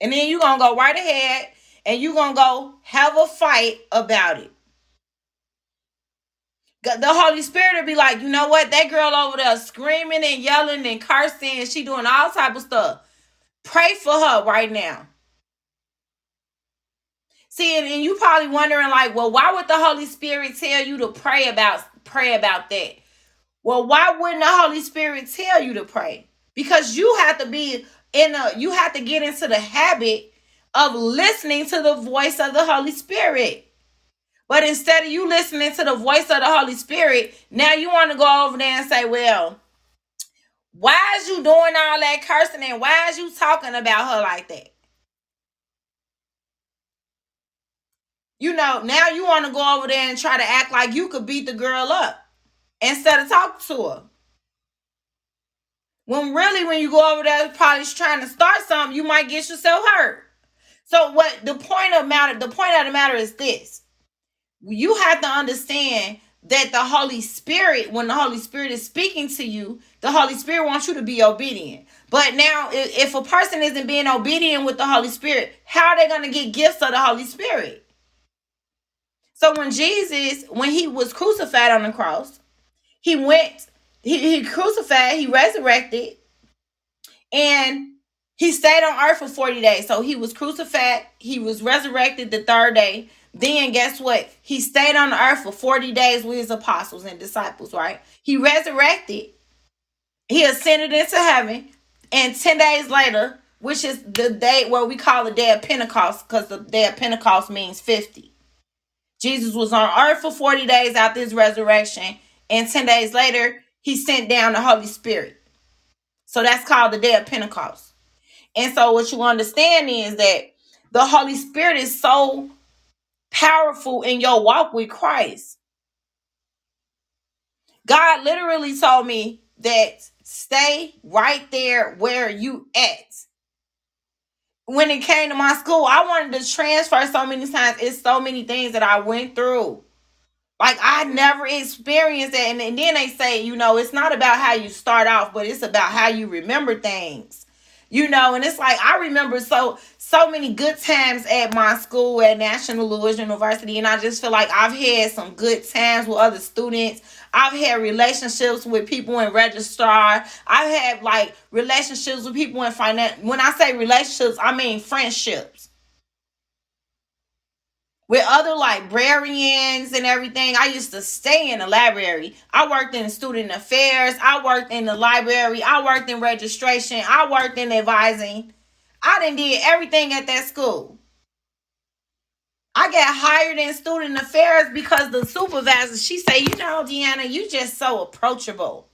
And then you're going to go right ahead and you're going to go have a fight about it. The Holy Spirit will be like, you know what? That girl over there screaming and yelling and cursing she doing all type of stuff. Pray for her right now. See, and, and you probably wondering, like, well, why would the Holy Spirit tell you to pray about pray about that? Well, why wouldn't the Holy Spirit tell you to pray? Because you have to be in a you have to get into the habit of listening to the voice of the Holy Spirit. But instead of you listening to the voice of the Holy Spirit, now you want to go over there and say, well, why is you doing all that cursing and why is you talking about her like that? You know, now you want to go over there and try to act like you could beat the girl up instead of talking to her. When really, when you go over there, probably trying to start something, you might get yourself hurt. So what the point of matter, the point of the matter is this. You have to understand that the Holy Spirit, when the Holy Spirit is speaking to you, the Holy Spirit wants you to be obedient. But now, if a person isn't being obedient with the Holy Spirit, how are they going to get gifts of the Holy Spirit? So when Jesus, when he was crucified on the cross, he went he, he crucified, he resurrected, and he stayed on earth for 40 days. So he was crucified, he was resurrected the third day. Then guess what? He stayed on the earth for 40 days with his apostles and disciples, right? He resurrected, he ascended into heaven, and 10 days later, which is the day where we call the day of Pentecost, because the day of Pentecost means 50. Jesus was on earth for 40 days after his resurrection, and 10 days later, he sent down the Holy Spirit. So that's called the day of Pentecost. And so what you understand is that the Holy Spirit is so powerful in your walk with Christ. God literally told me that stay right there where you at. When it came to my school, I wanted to transfer so many times. It's so many things that I went through Like I never experienced that. And, and then they say, you know, it's not about how you start off, but it's about how you remember things. You know, and it's like I remember so so many good times at my school at National Louis University, and I just feel like I've had some good times with other students. I've had relationships with people in registrar. I've had like relationships with people in finance. When I say relationships, I mean friendships with other librarians and everything. I used to stay in the library. I worked in student affairs. I worked in the library. I worked in registration. I worked in advising. I didn't did everything at that school. I got hired in student affairs because the supervisor, she said, you know, Deanna, you just so approachable.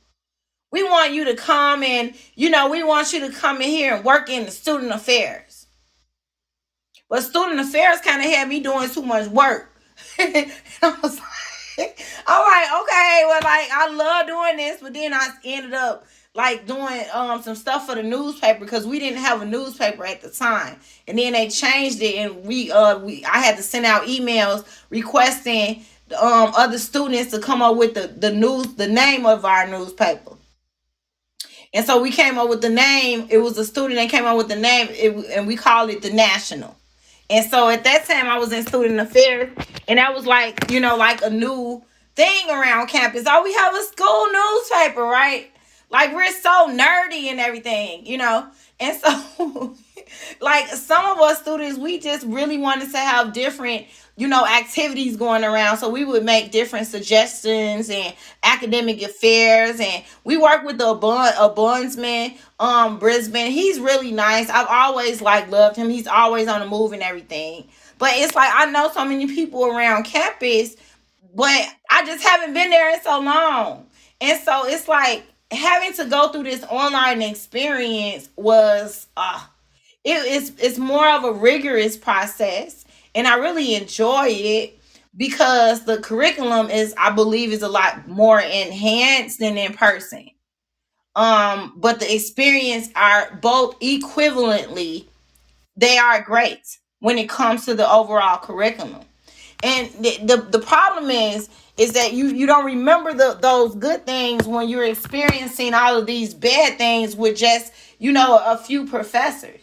We want you to come and, you know, we want you to come in here and work in the student affairs. But student affairs kind of had me doing too much work. [laughs] I was like, [laughs] all right, okay, well, like I love doing this, but then I ended up like doing um some stuff for the newspaper because we didn't have a newspaper at the time. And then they changed it and we uh we i had to send out emails requesting um other students to come up with the the news the name of our newspaper. And so we came up with the name it was a student that came up with the name it, and we called it the national and so at that time, I was in student affairs, and that was like, you know, like a new thing around campus. Oh, we have a school newspaper, right? Like we're so nerdy and everything, you know? And so, [laughs] like some of us students, we just really wanted to have different you know, activities going around. So we would make different suggestions and academic affairs. And we work with the bun a bondsman, um, Brisbane. He's really nice. I've always like loved him. He's always on the move and everything. But it's like I know so many people around campus, but I just haven't been there in so long. And so it's like having to go through this online experience was uh it is it's more of a rigorous process and I really enjoy it because the curriculum is I believe is a lot more enhanced than in person. Um, but the experience are both equivalently they are great when it comes to the overall curriculum. And the, the, the problem is is that you you don't remember the those good things when you're experiencing all of these bad things with just you know a few professors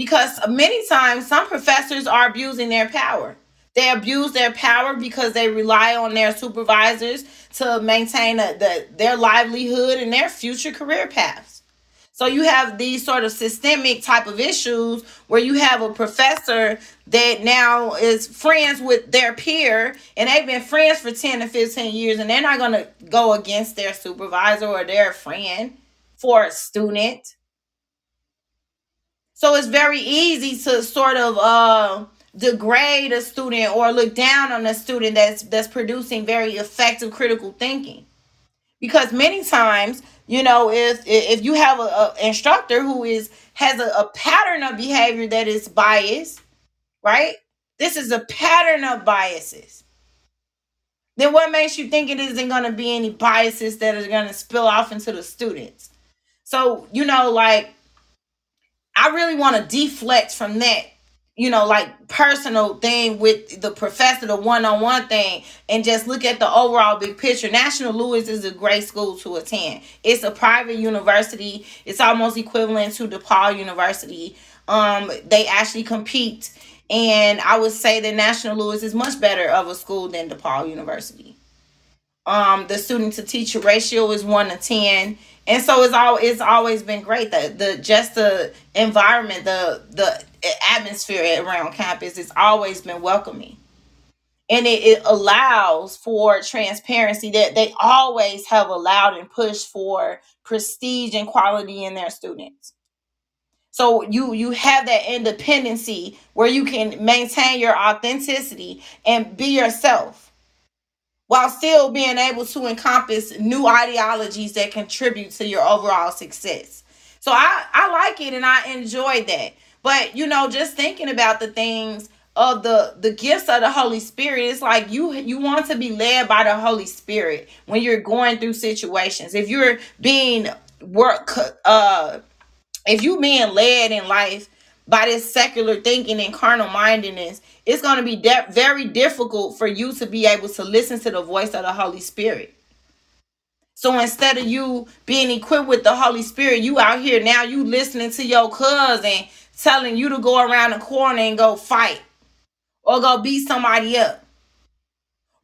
because many times some professors are abusing their power. They abuse their power because they rely on their supervisors to maintain a, the, their livelihood and their future career paths. So you have these sort of systemic type of issues where you have a professor that now is friends with their peer and they've been friends for 10 to 15 years and they're not going to go against their supervisor or their friend for a student so it's very easy to sort of uh, degrade a student or look down on a student that's that's producing very effective critical thinking. Because many times, you know, if if you have a, instructor who is has a, a pattern of behavior that is biased, right? This is a pattern of biases. Then what makes you think it isn't going to be any biases that are going to spill off into the students? So, you know, like I really want to deflect from that, you know, like personal thing with the professor, the one on one thing, and just look at the overall big picture. National Louis is a great school to attend. It's a private university, it's almost equivalent to DePaul University. Um, they actually compete, and I would say that National Louis is much better of a school than DePaul University. Um, the student to teacher ratio is one to ten and so it's all it's always been great. That the just the environment the the atmosphere around campus it's always been welcoming. And it, it allows for transparency that they always have allowed and pushed for prestige and quality in their students. So you you have that independency where you can maintain your authenticity and be yourself while still being able to encompass new ideologies that contribute to your overall success. So I, I like it and I enjoy that. But you know, just thinking about the things of the the gifts of the Holy Spirit, it's like you you want to be led by the Holy Spirit when you're going through situations. If you're being work uh if you being led in life by this secular thinking and carnal mindedness, it's going to be de- very difficult for you to be able to listen to the voice of the Holy Spirit. So instead of you being equipped with the Holy Spirit, you out here now you listening to your cousin telling you to go around the corner and go fight or go beat somebody up.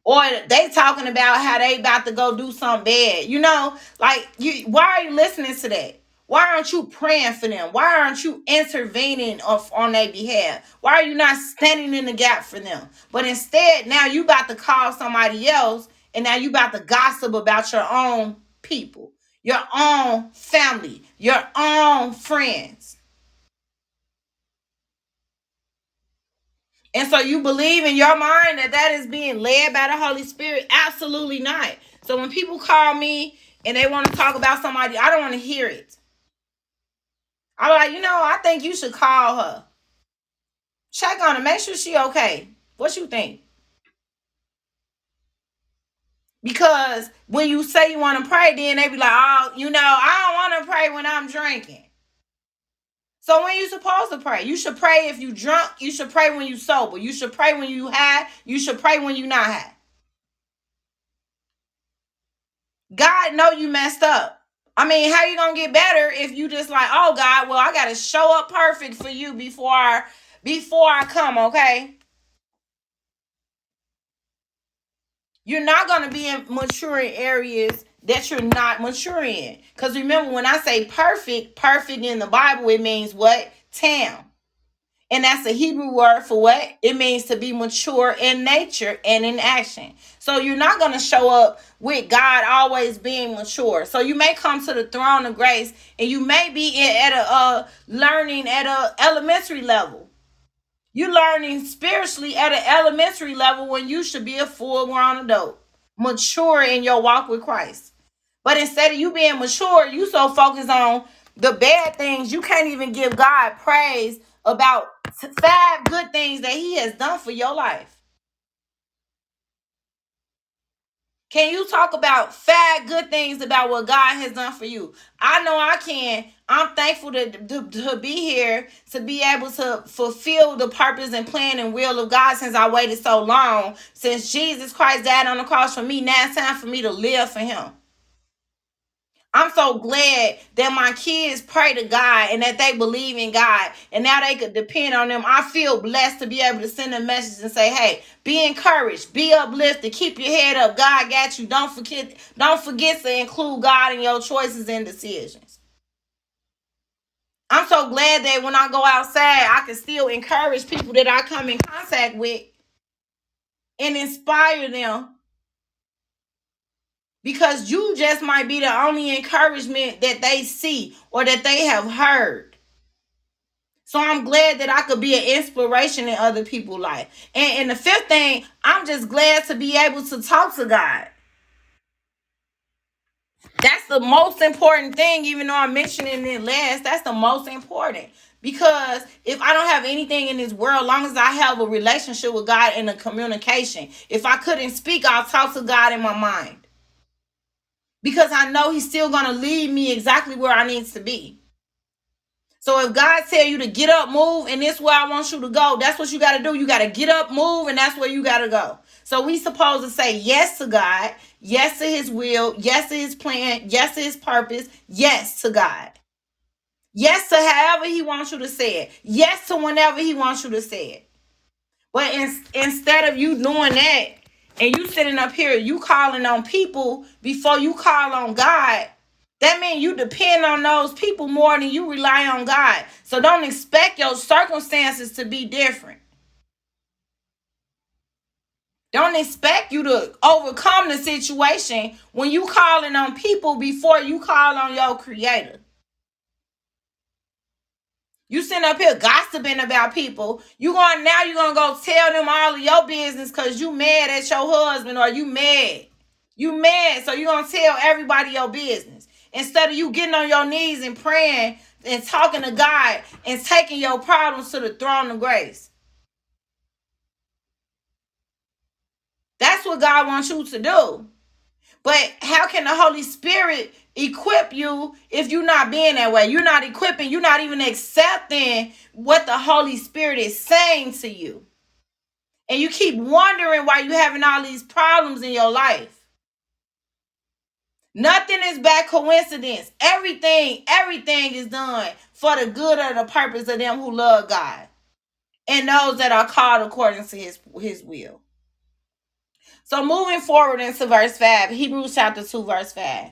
Or they talking about how they about to go do something bad. You know, like you why are you listening to that? Why aren't you praying for them? Why aren't you intervening on their behalf? Why are you not standing in the gap for them? But instead, now you about to call somebody else and now you about to gossip about your own people, your own family, your own friends. And so you believe in your mind that that is being led by the Holy Spirit? Absolutely not. So when people call me and they want to talk about somebody, I don't want to hear it. I'm like, you know, I think you should call her. Check on her. Make sure she okay. What you think? Because when you say you want to pray, then they be like, oh, you know, I don't want to pray when I'm drinking. So when you supposed to pray? You should pray if you drunk. You should pray when you sober. You should pray when you high. You should pray when you not high. God know you messed up. I mean, how you gonna get better if you just like, oh God, well, I gotta show up perfect for you before I, before I come, okay? You're not gonna be in maturing areas that you're not mature in. Because remember, when I say perfect, perfect in the Bible, it means what? Tam. And that's a Hebrew word for what? It means to be mature in nature and in action. So you're not going to show up with God always being mature. So you may come to the throne of grace and you may be at a uh, learning at a elementary level. You're learning spiritually at an elementary level when you should be a full grown adult, mature in your walk with Christ. But instead of you being mature, you so focused on the bad things, you can't even give God praise about five good things that he has done for your life. Can you talk about five good things about what God has done for you? I know I can. I'm thankful to, to, to, be here to be able to fulfill the purpose and plan and will of God since I waited so long. Since Jesus Christ died on the cross for me, now it's time for me to live for Him. I'm so glad that my kids pray to God and that they believe in God and now they could depend on them. I feel blessed to be able to send a message and say, hey, be encouraged, be uplifted, keep your head up. God got you. Don't forget, don't forget to include God in your choices and decisions. I'm so glad that when I go outside, I can still encourage people that I come in contact with and inspire them because you just might be the only encouragement that they see or that they have heard. So I'm glad that I could be an inspiration in other people's life. And, and the fifth thing, I'm just glad to be able to talk to God. That's the most important thing, even though I'm mentioning it last. That's the most important. Because if I don't have anything in this world, long as I have a relationship with God and a communication, if I couldn't speak, I'll talk to God in my mind because I know he's still going to lead me exactly where I need to be. So if God tell you to get up, move, and this is where I want you to go, that's what you got to do. You got to get up, move, and that's where you got to go. So we supposed to say yes to God, yes to his will, yes to his plan, yes to his purpose, yes to God. Yes to however he wants you to say it. Yes to whenever he wants you to say it. But in, instead of you doing that, and you sitting up here, you calling on people before you call on God, that means you depend on those people more than you rely on God. So don't expect your circumstances to be different. Don't expect you to overcome the situation when you calling on people before you call on your creator. You sitting up here gossiping about people. You going now you're gonna go tell them all of your business because you mad at your husband or you mad. You mad, so you're gonna tell everybody your business. Instead of you getting on your knees and praying and talking to God and taking your problems to the throne of grace. That's what God wants you to do. But how can the Holy Spirit equip you if you're not being that way? You're not equipping, you're not even accepting what the Holy Spirit is saying to you. And you keep wondering why you're having all these problems in your life. Nothing is by coincidence. Everything, everything is done for the good of the purpose of them who love God and those that are called according to his, his will. So moving forward into verse 5, Hebrews chapter 2, verse 5.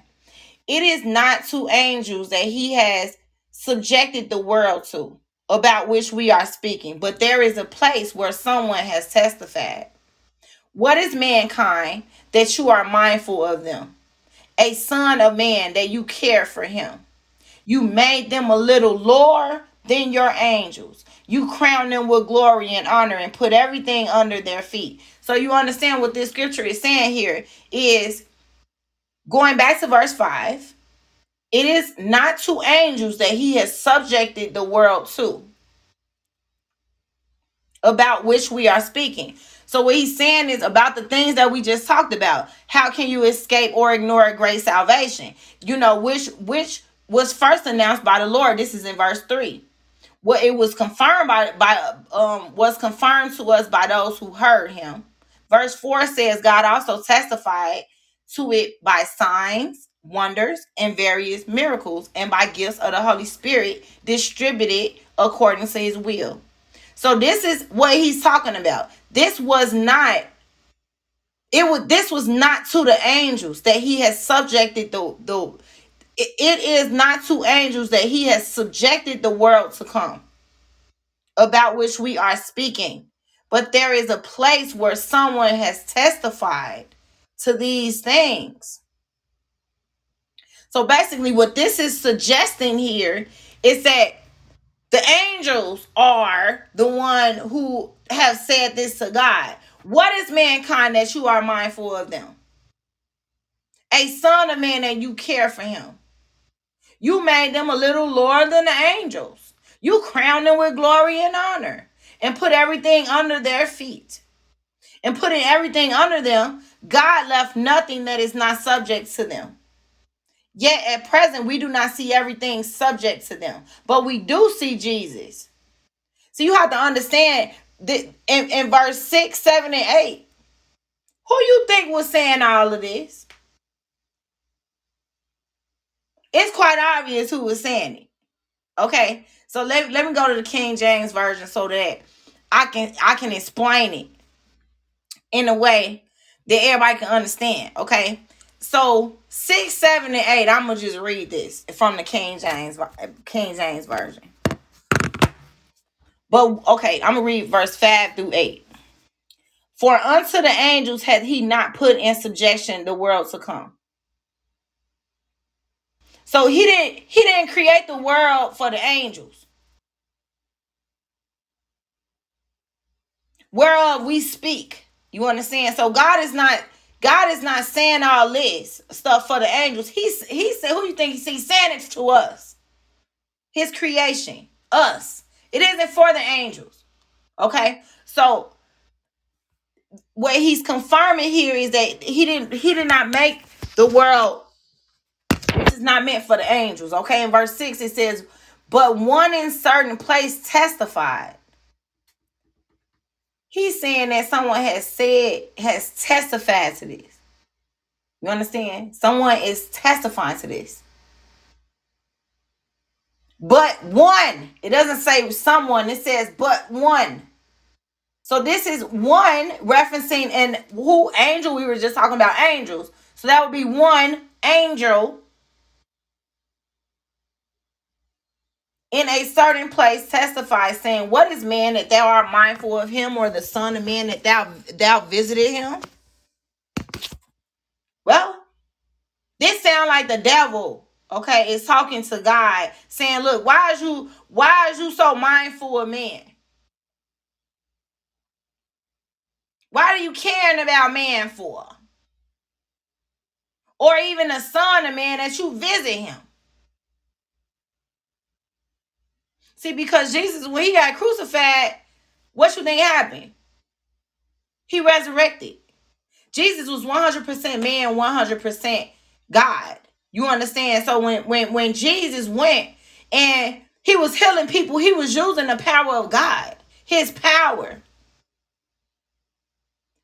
It is not to angels that he has subjected the world to, about which we are speaking, but there is a place where someone has testified. What is mankind that you are mindful of them? A son of man that you care for him. You made them a little lower than your angels. You crown them with glory and honor and put everything under their feet. So you understand what this scripture is saying here is going back to verse 5. It is not to angels that he has subjected the world to, about which we are speaking. So what he's saying is about the things that we just talked about. How can you escape or ignore a great salvation? You know, which which was first announced by the Lord. This is in verse 3. What it was confirmed by by um was confirmed to us by those who heard him. Verse 4 says God also testified to it by signs, wonders, and various miracles, and by gifts of the Holy Spirit distributed according to his will. So this is what he's talking about. This was not it was this was not to the angels that he has subjected the the it is not to angels that he has subjected the world to come about which we are speaking. But there is a place where someone has testified to these things. So basically what this is suggesting here is that the angels are the one who have said this to god. What is mankind that you are mindful of them? A son of man and you care for him You made them a little lower than the angels. You crowned them with glory and honor and put everything under their feet. And putting everything under them, God left nothing that is not subject to them. Yet at present, we do not see everything subject to them, but we do see Jesus. So you have to understand that in, in verse 6, 7, and 8, who you think was saying all of this? It's quite obvious who was saying it. Okay, so let, let me go to the King James version so that I can I can explain it in a way that everybody can understand. Okay, so six, seven, and eight. I'm gonna just read this from the King James King James version. But okay, I'm gonna read verse five through eight. For unto the angels hath he not put in subjection the world to come. So he didn't he didn't create the world for the angels. whereof we speak. You understand? So God is not God is not saying all this stuff for the angels. He's he said, who you think he's saying it to us? His creation, us. It isn't for the angels. Okay? So what he's confirming here is that he didn't he did not make the world is not meant for the angels. Okay, in verse 6 it says, But one in certain place testified He's saying that someone has said, has testified to this. You understand? Someone is testifying to this. But one, it doesn't say someone, it says but one. So this is one referencing and who angel we were just talking about angels. So that would be one angel in a certain place testify, saying, What is man that thou art mindful of him, or the son of man that thou thou visited him? Well, this sound like the devil, okay, is talking to God, saying, Look, why is you why is you so mindful of man? Why are you caring about man for? Or even the son of man that you visit him. See, because Jesus, when he got crucified, what you think happened? He resurrected. Jesus was 100% man, 100% God. You understand? So when when when Jesus went and he was healing people, he was using the power of God, his power.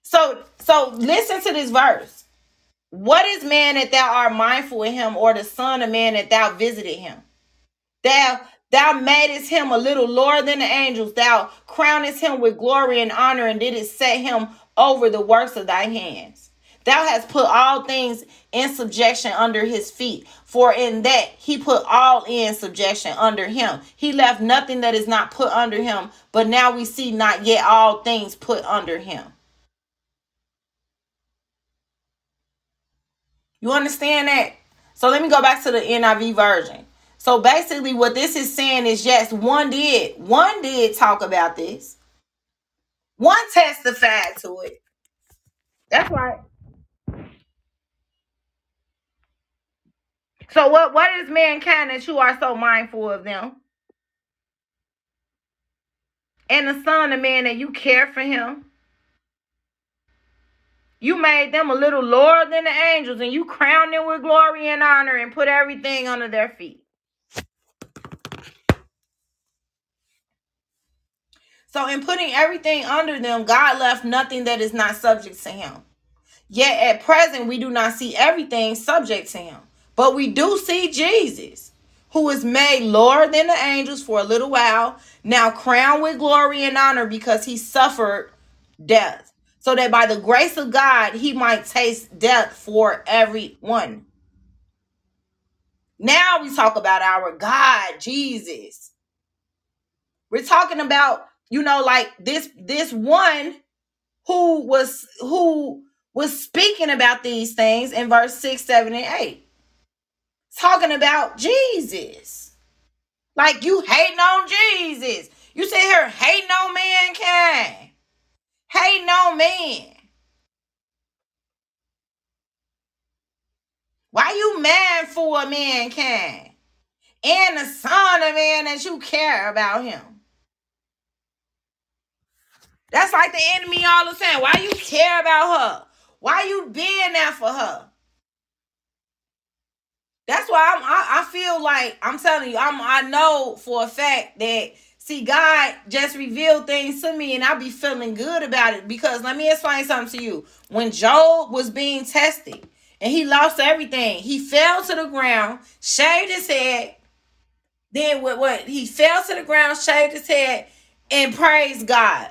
So so listen to this verse. What is man that thou art mindful of him, or the son of man that thou visited him? Thou thou madest him a little lower than the angels. Thou crownest him with glory and honor, and didst set him over the works of thy hands. Thou hast put all things in subjection under his feet. For in that he put all in subjection under him. He left nothing that is not put under him. But now we see not yet all things put under him. You understand that? So let me go back to the NIV version. So basically, what this is saying is yes, one did, one did talk about this. One testified to it. That's right. So what what is mankind that you are so mindful of them? And the son of man that you care for him? You made them a little lower than the angels, and you crowned them with glory and honor and put everything under their feet. So, in putting everything under them, God left nothing that is not subject to him. Yet at present, we do not see everything subject to him. But we do see Jesus, who is made lower than the angels for a little while, now crowned with glory and honor because he suffered death, so that by the grace of God, he might taste death for everyone. Now we talk about our God, Jesus. We're talking about, you know, like this this one who was who was speaking about these things in verse 6, 7, and 8. Talking about Jesus. Like you hating on Jesus. You sit here hating on mankind. Hating on man. Why you mad for mankind? And the son of man that you care about him. That's like the enemy all the time. Why you care about her? Why you being there for her? That's why I'm, I, I feel like I'm telling you, I'm I know for a fact that see God just revealed things to me and I'll be feeling good about it because let me explain something to you. When Job was being tested and he lost everything, he fell to the ground, shaved his head. Then what what he fell to the ground, shaved his head, and praised God.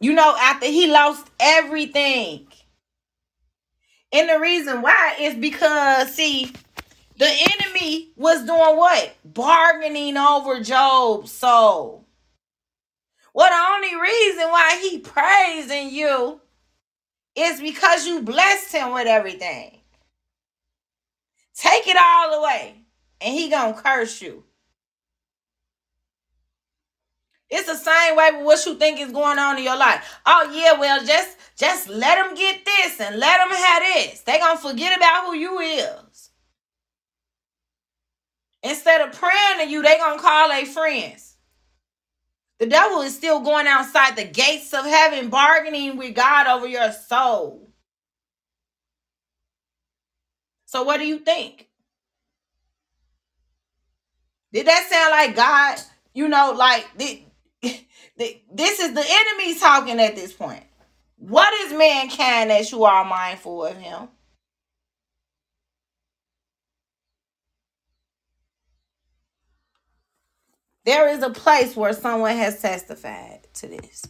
You know, after he lost everything. And the reason why is because, see, the enemy was doing what? Bargaining over Job's soul. Well, the only reason why he praising you is because you blessed him with everything. Take it all away, and he gonna curse you. It's the same way with what you think is going on in your life. Oh yeah, well just just let them get this and let them have this. They gonna forget about who you is. Instead of praying to you, they gonna call their friends. The devil is still going outside the gates of heaven, bargaining with God over your soul. So what do you think? Did that sound like God? You know, like did, this is the enemy talking at this point. What is mankind that you are mindful of him? There is a place where someone has testified to this.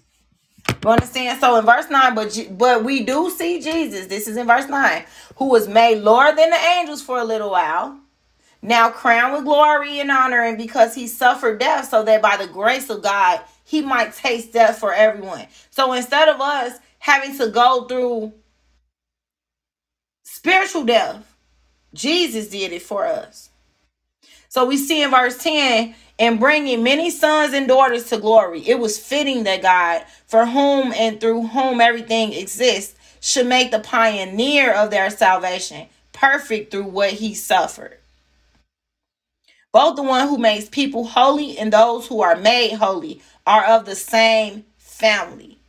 You understand? So in verse 9, but but we do see Jesus. This is in verse 9, who was made lower than the angels for a little while now crowned with glory and honor, and because he suffered death, so that by the grace of God he might taste death for everyone. So instead of us having to go through spiritual death, Jesus did it for us. So we see in verse 10 and bringing many sons and daughters to glory. It was fitting that God, for whom and through whom everything exists, should make the pioneer of their salvation perfect through what he suffered both the one who makes people holy and those who are made holy are of the same family.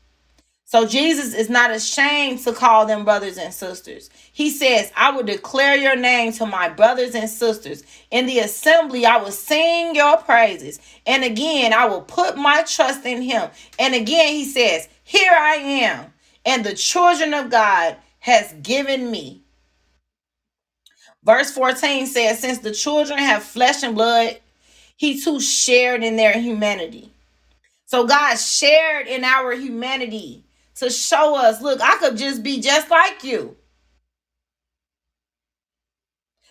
So Jesus is not ashamed to call them brothers and sisters. He says, I will declare your name to my brothers and sisters. In the assembly, I will sing your praises. And again, I will put my trust in him. And again, he says, Here I am. And the children of God has given me. Verse 14 says, Since the children have flesh and blood, he too shared in their humanity. So God shared in our humanity to show us, look, I could just be just like you.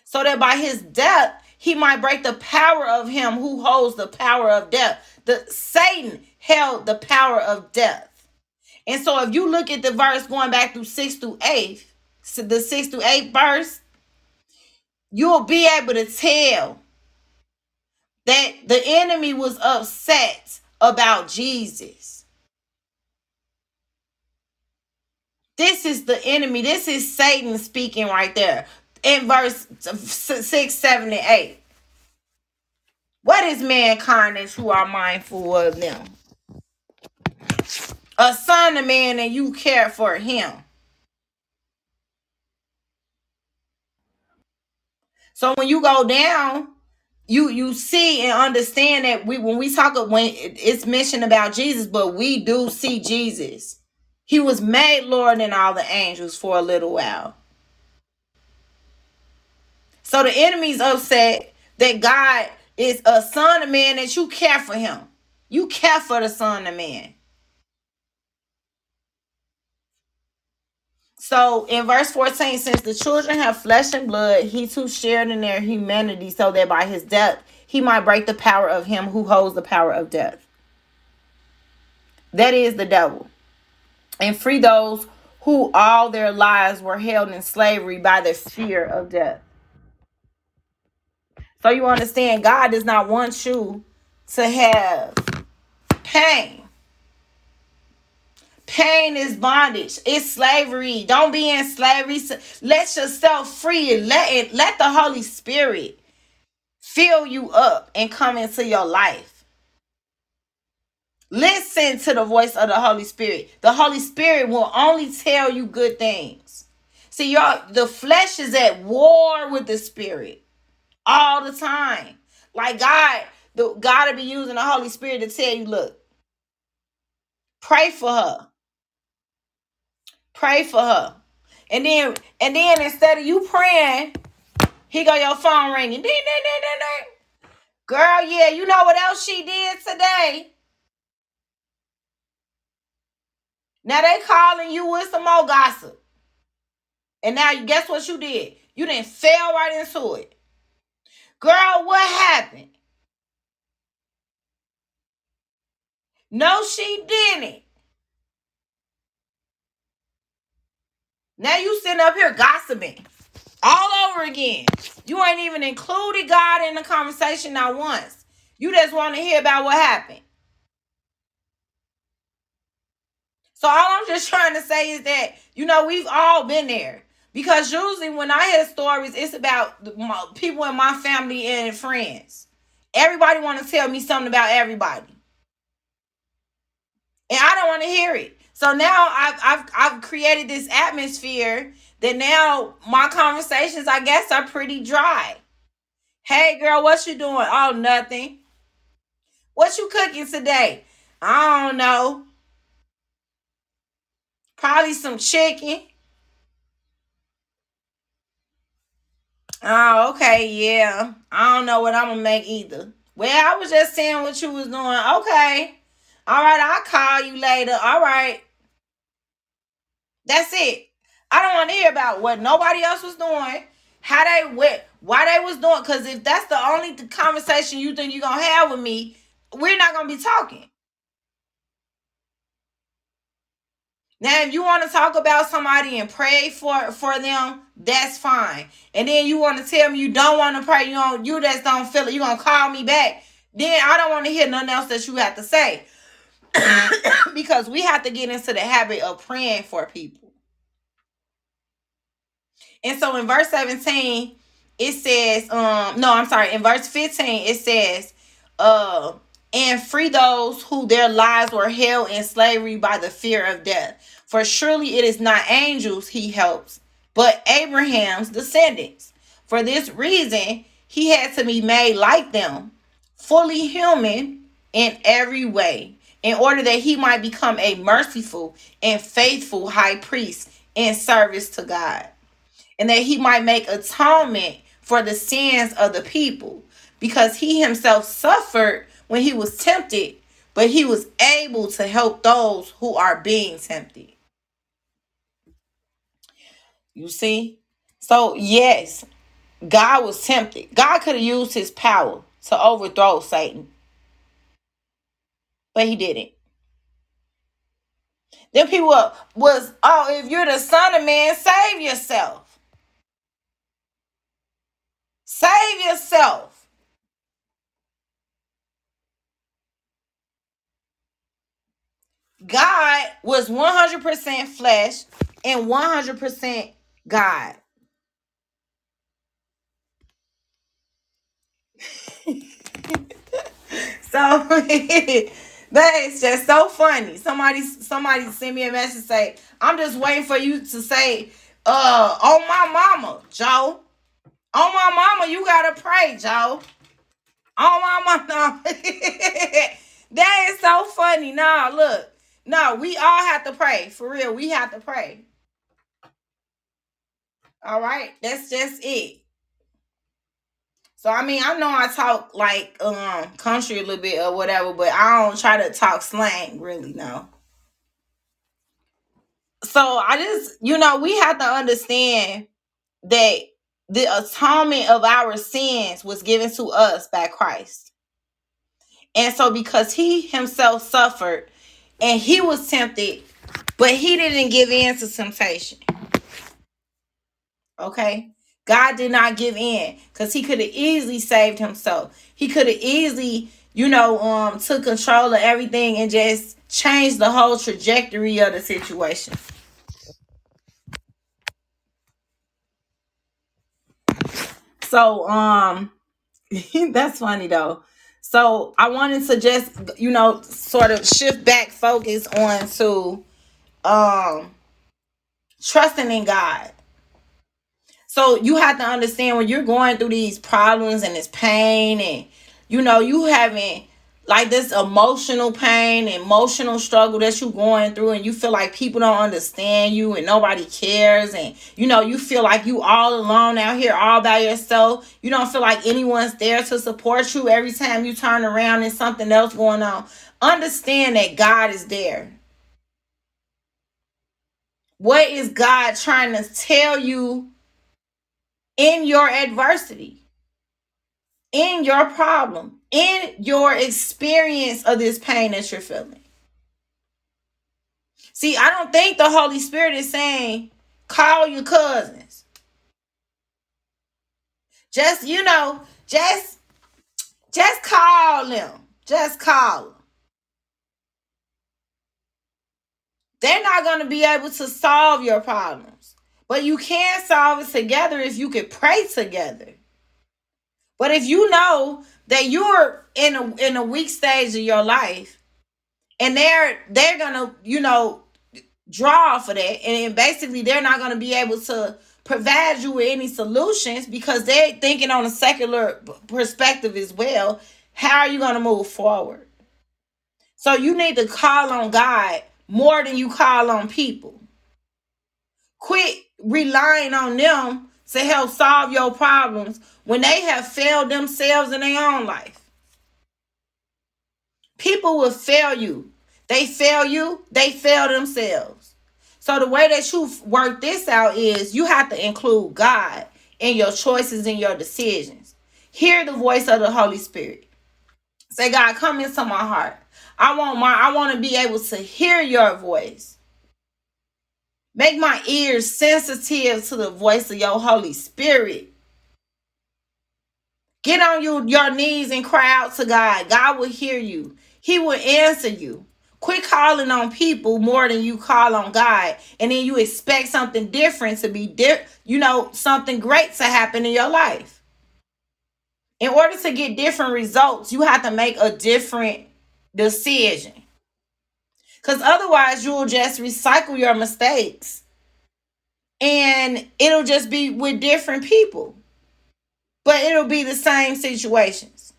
So that by his death, he might break the power of him who holds the power of death. The Satan held the power of death. And so if you look at the verse going back through 6 through 8, the 6 through 8 verse, you'll be able to tell that the enemy was upset about Jesus. This is the enemy. This is Satan speaking right there in verse 6, 7, and 8. What is mankind that you are mindful of them? A son of man and you care for him. So when you go down, you you see and understand that we when we talk when it's mentioned about Jesus, but we do see Jesus. He was made Lord than all the angels for a little while. So the enemy's upset that God is a son of man that you care for him. You care for the son of man. So in verse 14, since the children have flesh and blood, he too shared in their humanity, so that by his death he might break the power of him who holds the power of death. That is the devil and free those who all their lives were held in slavery by the fear of death. So you understand, God does not want you to have pain. Pain is bondage. It's slavery. Don't be in slavery. Let yourself free. And let it. Let the Holy Spirit fill you up and come into your life. Listen to the voice of the Holy Spirit. The Holy Spirit will only tell you good things. See, y'all, the flesh is at war with the spirit all the time. Like God, the God to be using the Holy Spirit to tell you, look, pray for her. Pray for her. And then and then instead of you praying, he got your phone ringing. Ding, ding, ding, ding, ding. Girl, yeah, you know what else she did today? Now they calling you with some more gossip. And now guess what you did? You didn't fell right into it. Girl, what happened? No, she didn't. Now you sitting up here gossiping all over again. You ain't even included God in the conversation not once. You just want to hear about what happened. So all I'm just [laughs] trying to say is that you know we've all been there because usually when I hear stories, it's about my, people in my family and friends. Everybody want to tell me something about everybody, to hear it. So now I've, I've I've created this atmosphere that now my conversations, I guess, are pretty dry. Hey girl, what you doing? Oh, nothing. What you cooking today? I don't know. Probably some chicken. Oh, okay, yeah. I don't know what I'm gonna make either. Well, I was just saying what you was doing. Okay. All right, I'll call you later. All right. That's it. I don't want to hear about what nobody else was doing, how they went, why they was doing. Because if that's the only conversation you think you're gonna have with me, we're not gonna be talking. Now, if you want to talk about somebody and pray for for them, that's fine. And then you want to tell me you don't want to pray, you don't, you just don't feel it. You gonna call me back? Then I don't want to hear nothing else that you have to say, [coughs] because we have to get into the habit of praying for people. And so in verse 17, it says, um, no, I'm sorry, in verse 15, it says, uh, and free those who their lives were held in slavery by the fear of death. For surely it is not angels he helps, but Abraham's descendants. For this reason, he had to be made like them, fully human in every way, in order that he might become a merciful and faithful high priest in service to God, and that he might make atonement for the sins of the people, because he himself suffered when he was tempted, but he was able to help those who are being tempted. You see? So, yes, God was tempted. God could have used his power to overthrow Satan, but he didn't. Then people was, oh, if you're the son of man, save yourself. Save yourself. God was 100% flesh and 100% God. [laughs] so [laughs] that is just so funny. Somebody somebody send me a message say, I'm just waiting for you to say, uh, on my mama, Joe. On my mama, you gotta pray, Joe. On my mama. [laughs] that is so funny. Nah, look. No, we all have to pray. For real, we have to pray. All right, that's just it. So I mean, I know I talk like um country a little bit or whatever, but I don't try to talk slang really, no. So I just, you know, we have to understand that the atonement of our sins was given to us by Christ. And so because he himself suffered and he was tempted, but he didn't give in to temptation. Okay? God did not give in because he could have easily saved himself. He could have easily, you know, um, took control of everything and just changed the whole trajectory of the situation. So, um, [laughs] that's funny though. So I wanted to just, you know, sort of shift back focus on to um trusting in God so you have to understand when you're going through these problems and this pain and you know you having like this emotional pain, emotional struggle that you're going through, and you feel like people don't understand you and nobody cares, and you know, you feel like you all alone out here all by yourself. You don't feel like anyone's there to support you every time you turn around and something else going on. Understand that God is there. What is God trying to tell you in your adversity, in your problem, in your experience of this pain that you're feeling. See, I don't think the Holy Spirit is saying, call your cousins. Just, you know, just just call them. Just call them. They're not going to be able to solve your problems. But you can solve it together if you could pray together. But if you know that you're in a in a weak stage of your life and they're they're gonna, you know, draw for that, and basically they're not gonna be able to provide you with any solutions because they're thinking on a secular perspective as well. How are you gonna move forward? So you need to call on God more than you call on people. Quit relying on them to help solve your problems when they have failed themselves in their own life. People will fail you. They fail you, they fail themselves. So the way that you work this out is you have to include God in your choices and your decisions. Hear the voice of the Holy Spirit. Say, God, come into my heart. I want my I want to be able to hear your voice. Make my ears sensitive to the voice of your Holy Spirit. Get on you, your knees and cry out to God. God will hear you. He will answer you. Quit calling on people more than you call on God. And then you expect something different to be di- you know, something great to happen in your life. In order to get different results, you have to make a different decision. Because otherwise, you'll just recycle your mistakes. And it'll just be with different people, but it'll be the same situations.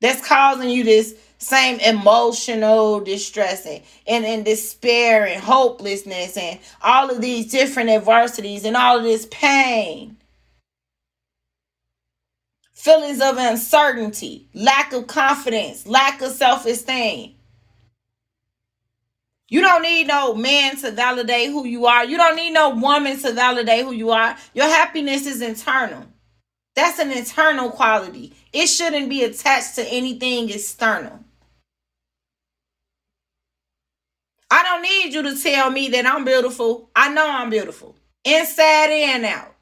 That's causing you this same emotional distress and, and, despair and hopelessness and all of these different adversities and all of this pain. Feelings of uncertainty, lack of confidence, lack of self esteem. You don't need no man to validate who you are. You don't need no woman to validate who you are. Your happiness is internal. That's an internal quality. It shouldn't be attached to anything external. I don't need you to tell me that I'm beautiful. I know I'm beautiful, inside and out.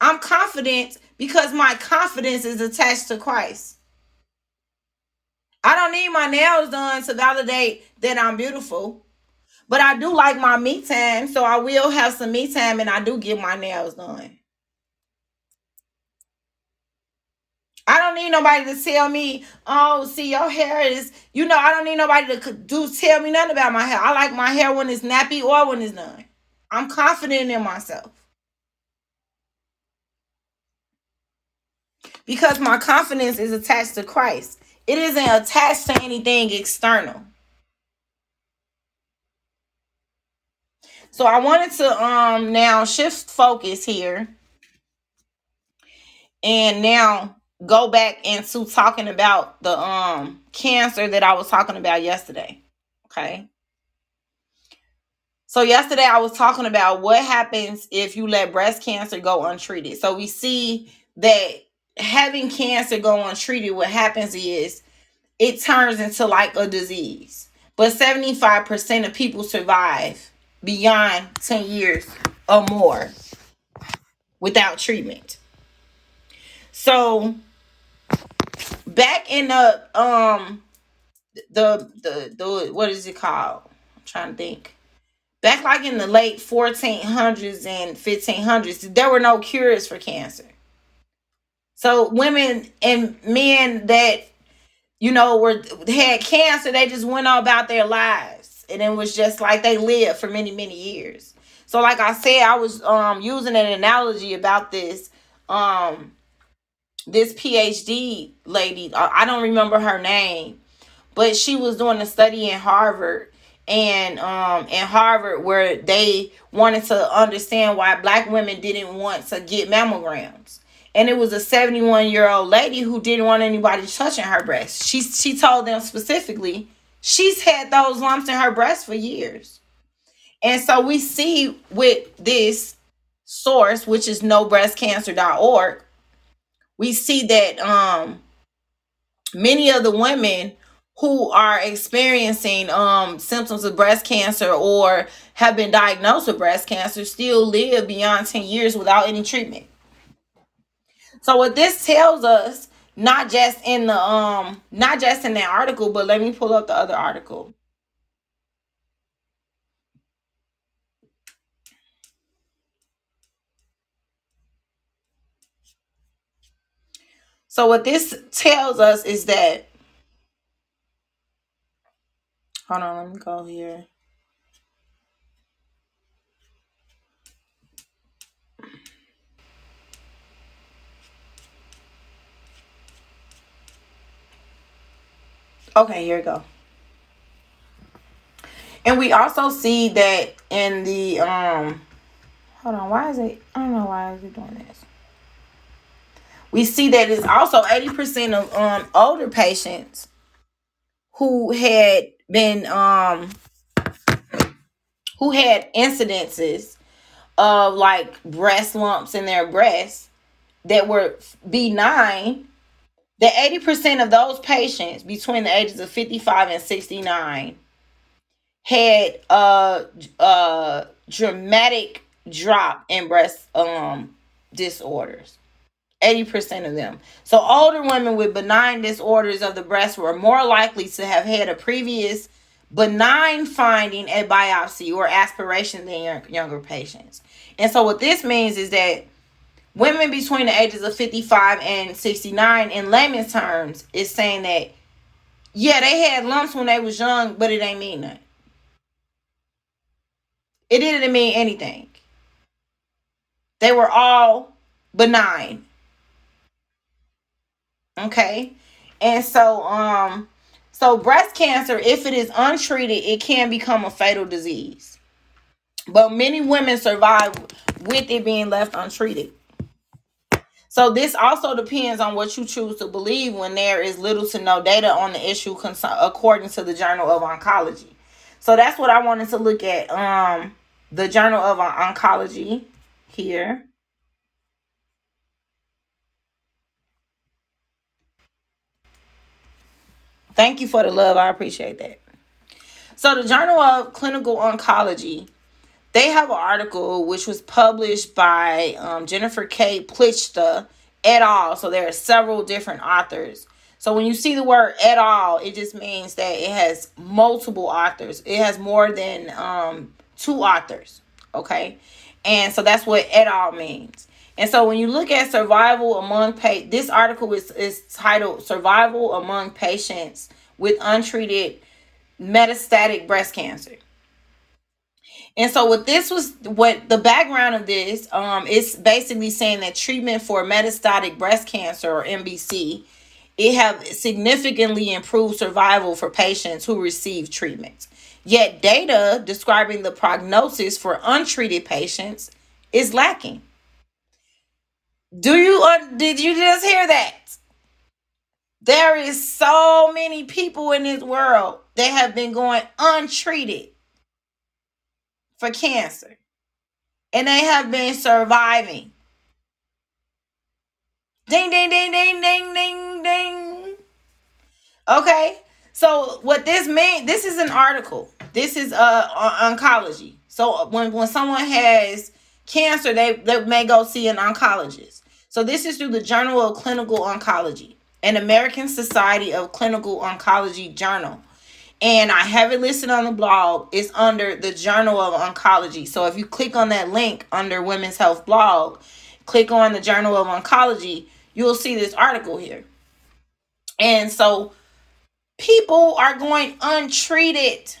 I'm confident because my confidence is attached to Christ. I don't need my nails done to validate that I'm beautiful. But I do like my me time, so I will have some me time and I do get my nails done. I don't need nobody to tell me, oh, see, your hair is, you know, I don't need nobody to do tell me nothing about my hair. I like my hair when it's nappy or when it's done. I'm confident in myself. because my confidence is attached to Christ. It isn't attached to anything external. So I wanted to um now shift focus here and now go back into talking about the um cancer that I was talking about yesterday. Okay. So yesterday I was talking about what happens if you let breast cancer go untreated. So we see that having cancer go untreated, what happens is it turns into like a disease. But 75% of people survive beyond 10 years or more without treatment. So back in the um the the the what is it called? I'm trying to think. Back like in the late 1400s and 1500s, there were no cures for cancer. So women and men that you know were had cancer, they just went on about their lives, and it was just like they lived for many many years. So like I said, I was um using an analogy about this um this PhD lady. I don't remember her name, but she was doing a study in Harvard and um in Harvard where they wanted to understand why black women didn't want to get mammograms and it was a 71 year old lady who didn't want anybody touching her breast. She she told them specifically she's had those lumps in her breast for years. And so we see with this source, which is nobreastcancer.org, we see that um many of the women who are experiencing um symptoms of breast cancer or have been diagnosed with breast cancer still live beyond 10 years without any treatment. So what this tells us, not just in the um, not just in that article, but let me pull up the other article. So what this tells us is that hold on, let me go here. Okay, here we go. And we also see that in the um hold on, why is it I don't know why is it doing this. We see that it's also 80% of um older patients who had been um who had incidences of like breast lumps in their breasts that were benign that 80% of those patients between the ages of 55 and 69 had a, a dramatic drop in breast um disorders. 80% of them. So older women with benign disorders of the breast were more likely to have had a previous benign finding at biopsy or aspiration than younger patients. And so what this means is that women between the ages of 55 and 69 in layman's terms is saying that Yeah, they had lumps when they was young, but it ain't mean nothing. It didn't mean anything. They were all benign. Okay? And so um so breast cancer if it is untreated, it can become a fatal disease. But many women survive with it being left untreated. So this also depends on what you choose to believe when there is little to no data on the issue according to the Journal of Oncology. So that's what I wanted to look at um the Journal of Oncology here. Thank you for the love. I appreciate that. So the Journal of Clinical Oncology they have an article which was published by um, Jennifer K. Plichta et al. So there are several different authors. So when you see the word et al, it just means that it has multiple authors. It has more than um, two authors. Okay. And so that's what et al means. And so when you look at survival among patients, this article is, is titled Survival Among Patients with Untreated Metastatic Breast Cancer. And so what this was what the background of this um is basically saying that treatment for metastatic breast cancer or MBC it have significantly improved survival for patients who receive treatment. Yet data describing the prognosis for untreated patients is lacking. Do you uh, did you just hear that? There is so many people in this world that have been going untreated for cancer. And they have been surviving. Ding, ding, ding, ding, ding, ding, ding. Okay. So what this means, this is an article. This is uh oncology. So when when someone has cancer, they, they may go see an oncologist. So this is through the Journal of Clinical Oncology, an American Society of Clinical Oncology journal and I have it listed on the blog. It's under the Journal of Oncology. So if you click on that link under Women's Health blog, click on the Journal of Oncology, you'll see this article here. And so people are going untreated.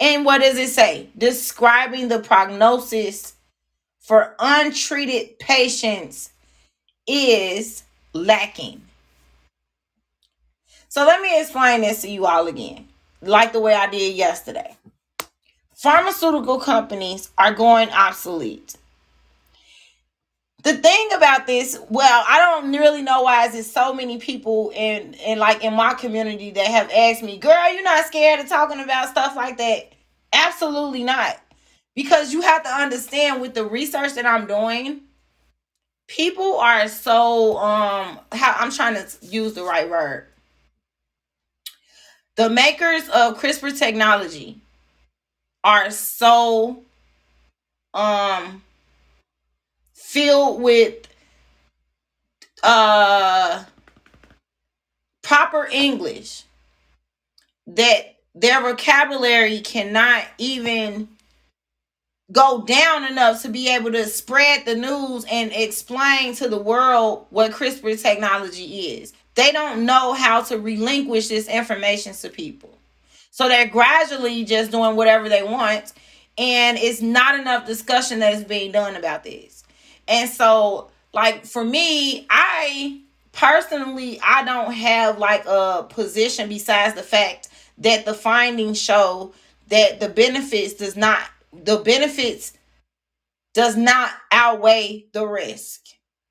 And what does it say? Describing the prognosis for untreated patients is lacking. So let me explain this to you all again, like the way I did yesterday. Pharmaceutical companies are going obsolete. The thing about this, well, I don't really know why is it so many people in in like in my community that have asked me, "Girl, you're not scared of talking about stuff like that?" Absolutely not. Because you have to understand with the research that I'm doing, people are so um how I'm trying to use the right word the makers of CRISPR technology are so um filled with uh proper English that their vocabulary cannot even go down enough to be able to spread the news and explain to the world what CRISPR technology is. They don't know how to relinquish this information to people. So they're gradually just doing whatever they want. And it's not enough discussion that is being done about this. And so, like, for me, I personally, I don't have like a position besides the fact that the findings show that the benefits does not, the benefits does not outweigh the risk.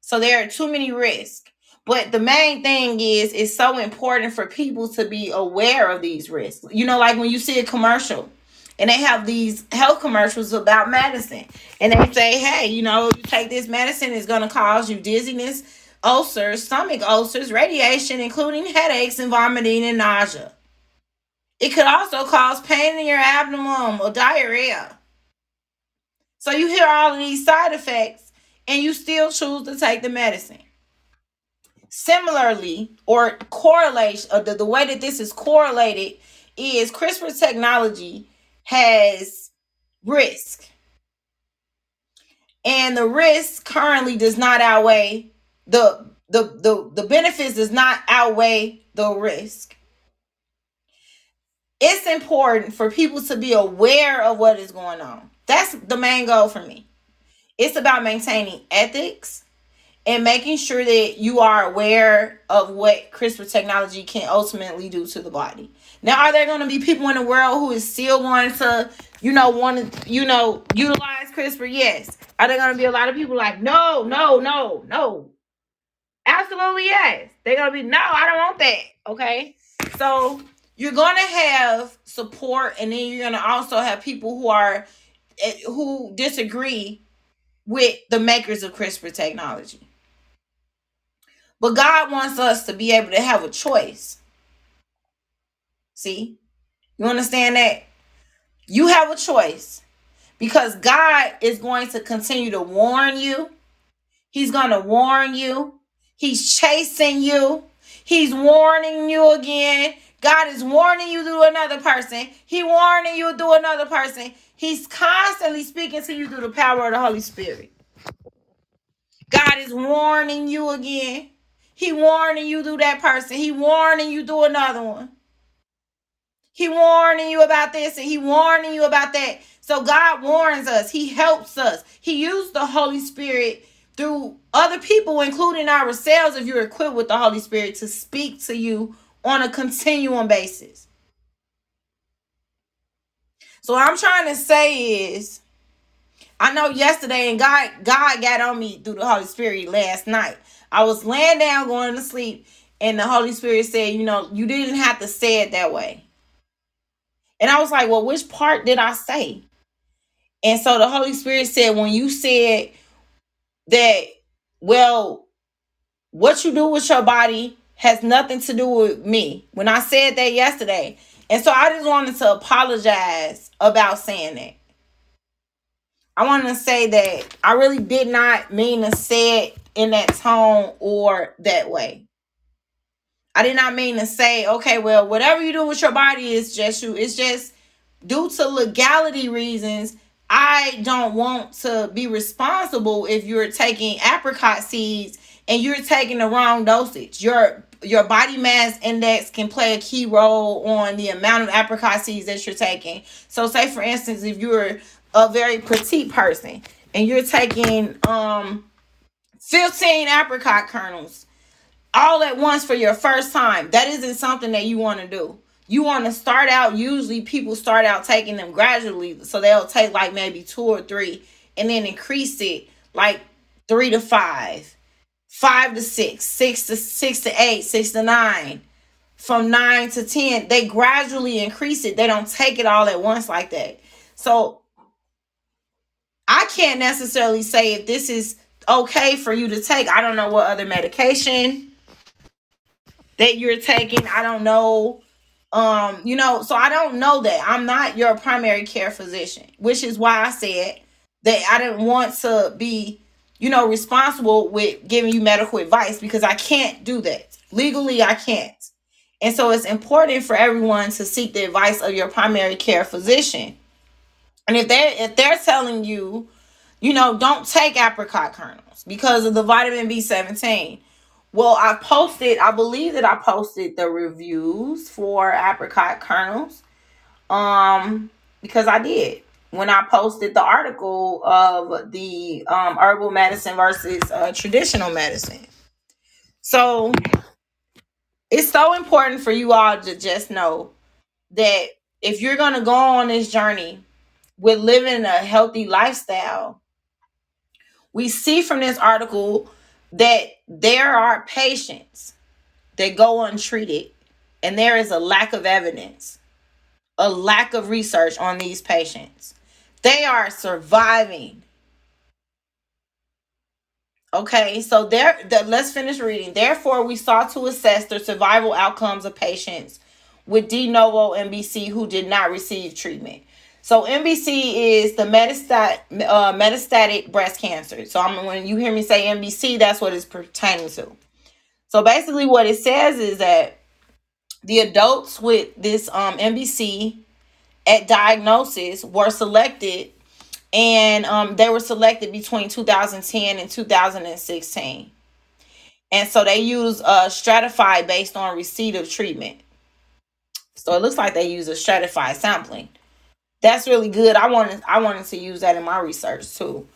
So there are too many risks. But the main thing is, it's so important for people to be aware of these risks. You know, like when you see a commercial and they have these health commercials about medicine, and they say, hey, you know, you take this medicine, it's going to cause you dizziness, ulcers, stomach ulcers, radiation, including headaches and vomiting and nausea. It could also cause pain in your abdomen or diarrhea. So you hear all of these side effects and you still choose to take the medicine. Similarly, or correlation, uh, the, the way that this is correlated is CRISPR technology has risk. And the risk currently does not outweigh the the the, the benefits does not outweigh the risk. it's important for people to be aware of what is going on. That's the main goal for me. It's about maintaining ethics and making sure that you are aware of what CRISPR technology can ultimately do to the body. Now, are there going to be people in the world who is still going to, you know, want to, you know, utilize CRISPR? Yes. Are there going to be a lot of people like, no, no, no, no? Absolutely yes. They're going to be, no, I don't want that. Okay. So you're going to have support, and then you're going to also have people who are, eh, who disagree with the makers of CRISPR technology. But God wants us to be able to have a choice. See? You understand that? You have a choice because God is going to continue to warn you. He's going to warn you. He's chasing you. He's warning you again. God is warning you through another person. He warning you through another person. He's constantly speaking to you through the power of the Holy Spirit. God is warning you again. He warning you through that person. He warning you through another one. He warning you about this and he warning you about that. So God warns us. He helps us. He used the Holy Spirit through other people, including ourselves, if you're equipped with the Holy Spirit to speak to you on a continuum basis. So I'm trying to say is I know yesterday and God God got on me through the Holy Spirit last night. I was laying down going to sleep, and the Holy Spirit said, You know, you didn't have to say it that way. And I was like, Well, which part did I say? And so the Holy Spirit said, When you said that, well, what you do with your body has nothing to do with me. When I said that yesterday. And so I just wanted to apologize about saying that. I want to say that I really did not mean to say it in that tone or that way. I did not mean to say, okay, well, whatever you do with your body is just you. It's just due to legality reasons. I don't want to be responsible if you're taking apricot seeds and you're taking the wrong dosage. Your your body mass index can play a key role on the amount of apricot seeds that you're taking. So say for instance, if you're a very petite person and you're taking um 15 apricot kernels all at once for your first time, that isn't something that you want to do. You want to start out, usually people start out taking them gradually. So they'll take like maybe two or three and then increase it like three to five, five to six, six to six to eight, six to nine, from nine to 10. They gradually increase it. They don't take it all at once like that. So I can't necessarily say if this is okay for you to take. I don't know what other medication that you're taking. I don't know. Um you know so i don't know that. I'm not your primary care physician which is why i said that i didn't want to be you know responsible with giving you medical advice because i can't do that. Legally i can't. And so it's important for everyone to seek the advice of your primary care physician. And if they if they're telling you, you know, don't take apricot kernels because of the vitamin B17. Well, I posted, I believe that I posted the reviews for apricot kernels. Um, because I did when I posted the article of the um, herbal medicine versus uh, traditional medicine. So it's so important for you all to just know that if you're going to go on this journey with living a healthy lifestyle, we see from this article that there are patients that go untreated and there is a lack of evidence, a lack of research on these patients. They are surviving. Okay, so there the, let's finish reading. Therefore, we sought to assess the survival outcomes of patients with de novo MBC who did not receive treatment. So MBC is the metastat, uh, metastatic breast cancer. So I'm, when you hear me say MBC, that's what it's pertaining to. So basically, what it says is that the adults with this um, MBC at diagnosis were selected, and um, they were selected between 2010 and 2016. And so they use uh, stratified based on receipt of treatment So it looks like they use a stratified sampling. That's really good. I wanted I wanted to use that in my research too.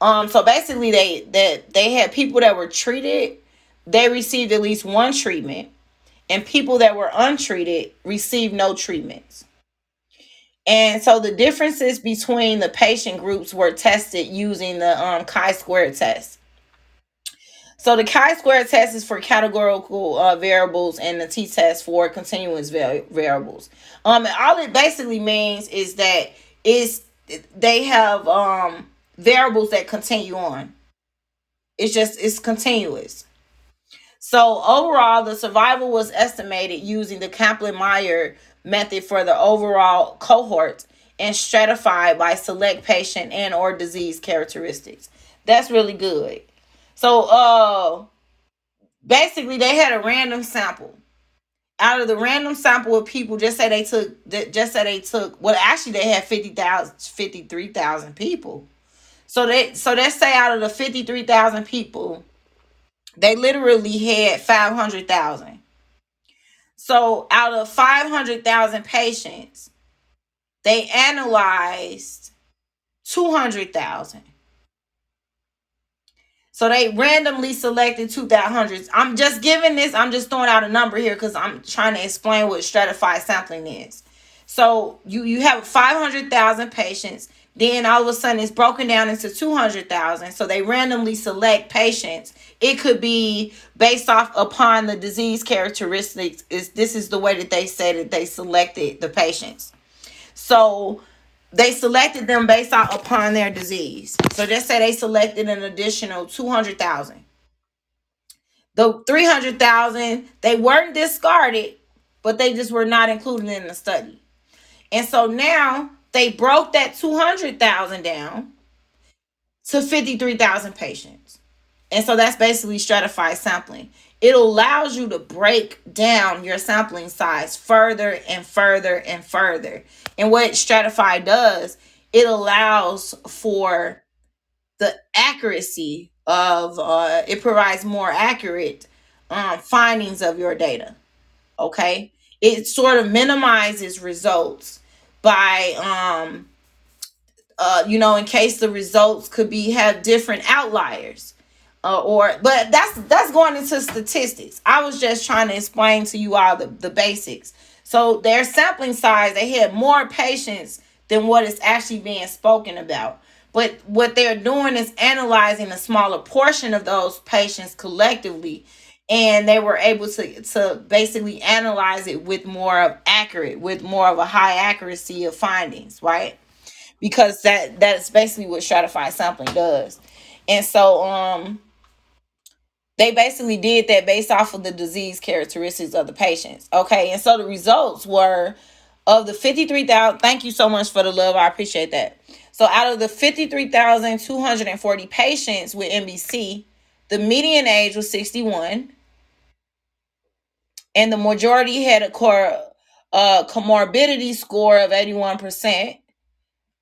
Um, so basically they that they had people that were treated, they received at least one treatment, and people that were untreated received no treatments. And so the differences between the patient groups were tested using the um, chi-square test. So the chi-square test is for categorical uh, variables, and the t-test for continuous variables. Um, and all it basically means is that is they have um variables that continue on. It's just it's continuous. So overall, the survival was estimated using the Kaplan-Meier method for the overall cohort and stratified by select patient and or disease characteristics. That's really good. So uh basically they had a random sample. Out of the random sample of people, just say they took just say they took well actually they had 50,000 53,000 people. So they so let's say out of the 53,000 people, they literally had 500,000. So out of 500,000 patients, they analyzed 200,000. So they randomly selected 2,000. I'm just giving this, I'm just throwing out a number here because I'm trying to explain what stratified sampling is. So you, you have 500,000 patients. Then all of a sudden it's broken down into 200,000. So they randomly select patients it could be based off upon the disease characteristics is this is the way that they say that they selected the patients so they selected them based off upon their disease. So just say they selected an additional 200000 the 300000 they weren't discarded but they just were not included in the study. And so now they broke that 200000 down to 53000 patients. And so that's basically stratified sampling. It allows you to break down your sampling size further and further and further. And what Stratify does, it allows for the accuracy of uh, it provides more accurate um, findings of your data. Okay, it sort of minimizes results by um, uh, you know in case the results could be have different outliers uh, or but that's that's going into statistics. I was just trying to explain to you all the, the basics. So their sampling size they had more patients than what is actually being spoken about. But what they're doing is analyzing a smaller portion of those patients collectively. And they were able to to basically analyze it with more of accurate with more of a high accuracy of findings right? Because that that's basically what stratified sampling does. And so um they basically did that based off of the disease characteristics of the patients. Okay. And so the results were of the 53,000. Thank you so much for the love. I appreciate that. So out of the 53,240 patients with MBC, the median age was 61. And the majority had a uh, comorbidity score of 81%.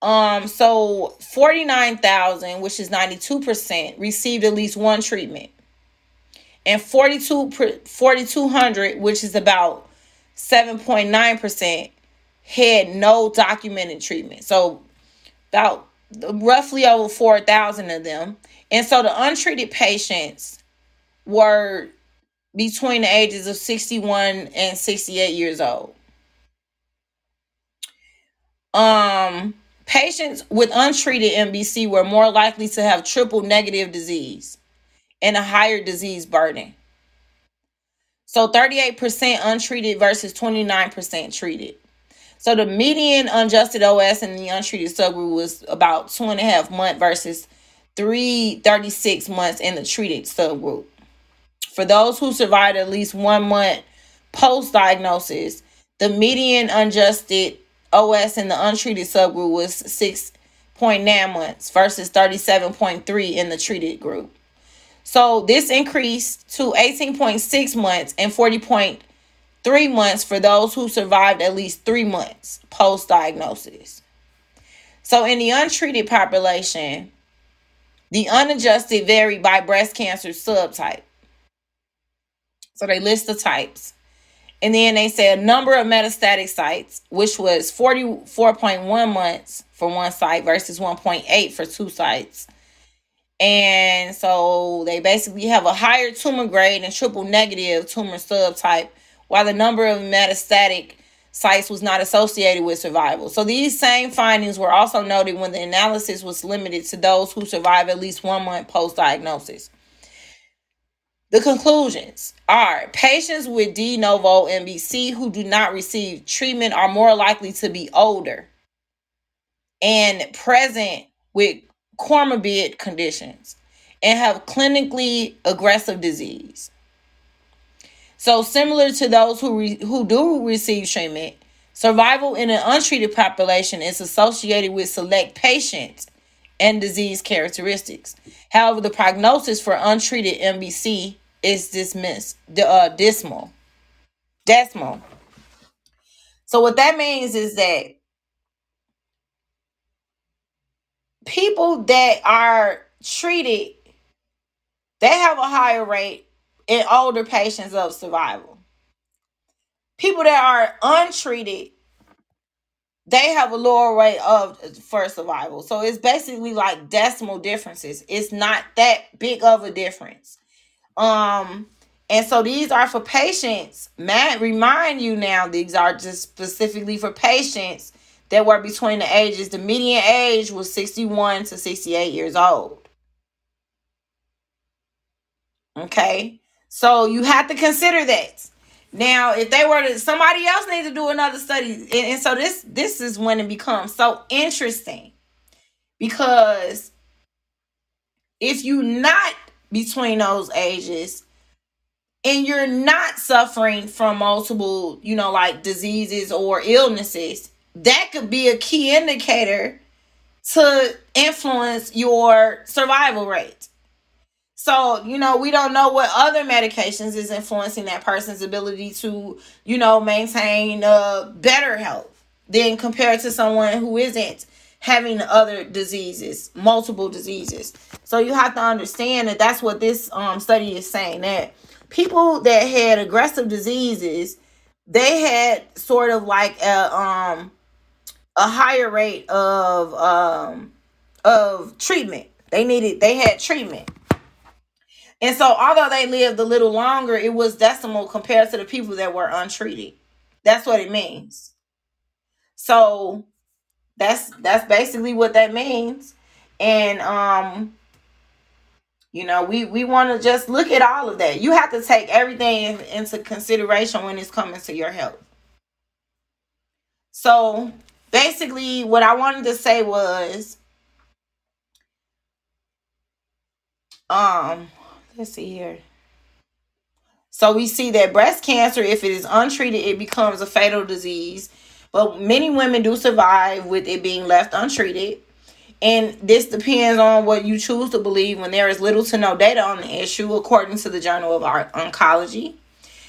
Um, so 49,000, which is 92%, received at least one treatment and 42 4200 which is about 7.9% had no documented treatment. So about roughly over 4000 of them. And so the untreated patients were between the ages of 61 and 68 years old. Um patients with untreated mbc were more likely to have triple negative disease and a higher disease burden. So 38% untreated versus 29% treated. So the median unjusted OS in the untreated subgroup was about two and a half months versus 336 months in the treated subgroup. For those who survived at least one month post diagnosis, the median unjusted OS in the untreated subgroup was 6.9 months versus 37.3 in the treated group. So this increased to 18.6 months and 40.3 months for those who survived at least three months post diagnosis. So in the untreated population, the unadjusted varied by breast cancer subtype. So they list the types. And then they said a number of metastatic sites, which was 44.1 months for one site versus 1.8 for two sites. And so they basically have a higher tumor grade and triple negative tumor subtype, while the number of metastatic sites was not associated with survival. So these same findings were also noted when the analysis was limited to those who survived at least one month post diagnosis. The conclusions are patients with de novo MBC who do not receive treatment are more likely to be older and present with comorbid conditions and have clinically aggressive disease. So similar to those who re- who do receive treatment, survival in an untreated population is associated with select patients and disease characteristics. However, the prognosis for untreated MBC is dismissed, the uh, dismal, decimal. So what that means is that people that are treated, they have a higher rate in older patients of survival. People that are untreated, they have a lower rate of for survival. So it's basically like decimal differences. It's not that big of a difference. Um, and so these are for patients. Matt, remind you now, these are just specifically for patients that were between the ages, the median age was 61 to 68 years old. Okay. So you have to consider that. Now, if they were to somebody else needs to do another study, and, and so this this is when it becomes so interesting because if you're not between those ages and you're not suffering from multiple, you know, like diseases or illnesses, that could be a key indicator to influence your survival rate. So, you know, we don't know what other medications is influencing that person's ability to, you know, maintain uh, better health than compared to someone who isn't having other diseases, multiple diseases. So you have to understand that that's what this um, study is saying that people that had aggressive diseases, they had sort of like a um a higher rate of um of treatment. They needed they had treatment. And so, although they lived a little longer, it was decimal compared to the people that were untreated. That's what it means. So that's that's basically what that means. And um, you know, we we want to just look at all of that. You have to take everything into consideration when it's coming to your health. So basically, what I wanted to say was, um, let's see here. So we see that breast cancer, if it is untreated, it becomes a fatal disease. But many women do survive with it being left untreated. And this depends on what you choose to believe when there is little to no data on the issue, according to the Journal of Oncology.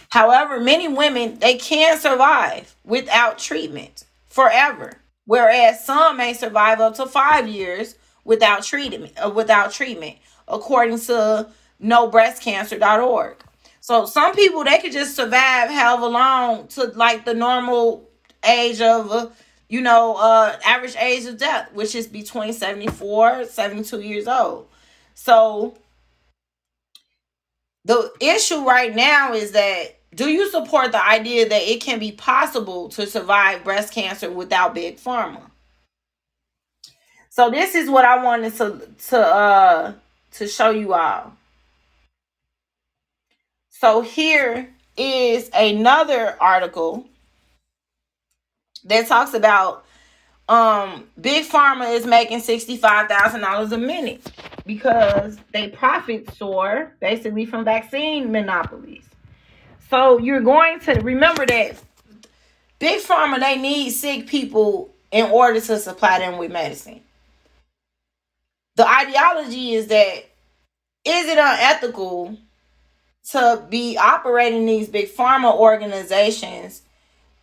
However, many women they can survive without treatment forever, whereas some may survive up to five years without treatment. Uh, without treatment, according to nobreastcancer.org. So some people they could just survive however long to like the normal age of uh, you know uh average age of death, which is between 74 72 years old. So the issue right now is that do you support the idea that it can be possible to survive breast cancer without big pharma? So this is what I wanted to to uh to show you all. So here is another article that talks about um big pharma is making $65,000 a minute because they profit soar basically from vaccine monopolies. So you're going to remember that big pharma they need sick people in order to supply them with medicine. The ideology is that is it unethical to be operating these big pharma organizations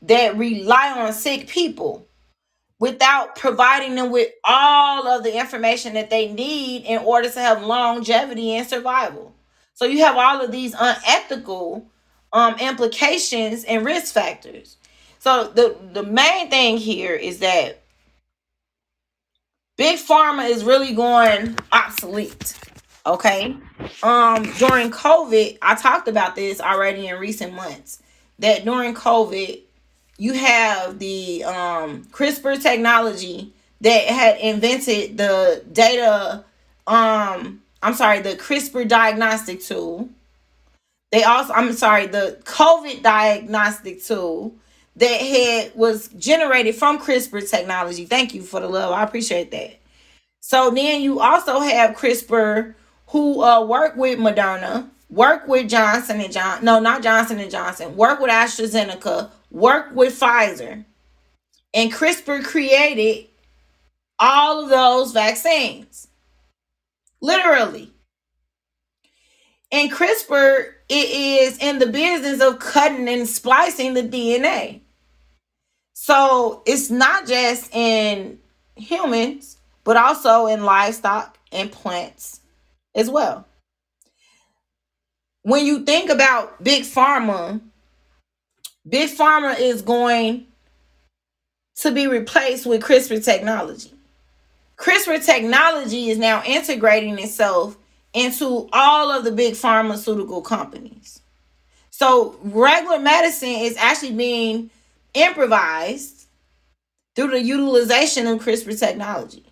that rely on sick people without providing them with all of the information that they need in order to have longevity and survival. So you have all of these unethical um implications and risk factors. So the the main thing here is that big pharma is really going obsolete. Okay. Um during COVID, I talked about this already in recent months that during COVID, you have the um CRISPR technology that had invented the data um I'm sorry, the CRISPR diagnostic tool. They also I'm sorry, the COVID diagnostic tool that had was generated from CRISPR technology. Thank you for the love. I appreciate that. So then you also have CRISPR who uh work with Moderna, work with Johnson and John no, not Johnson and Johnson, work with AstraZeneca, work with Pfizer. And CRISPR created all of those vaccines. Literally. And CRISPR it is in the business of cutting and splicing the DNA. So it's not just in humans, but also in livestock and plants as well. When you think about big pharma, big pharma is going to be replaced with CRISPR technology. CRISPR technology is now integrating itself into all of the big pharmaceutical companies. So regular medicine is actually being improvised through the utilization of CRISPR technology.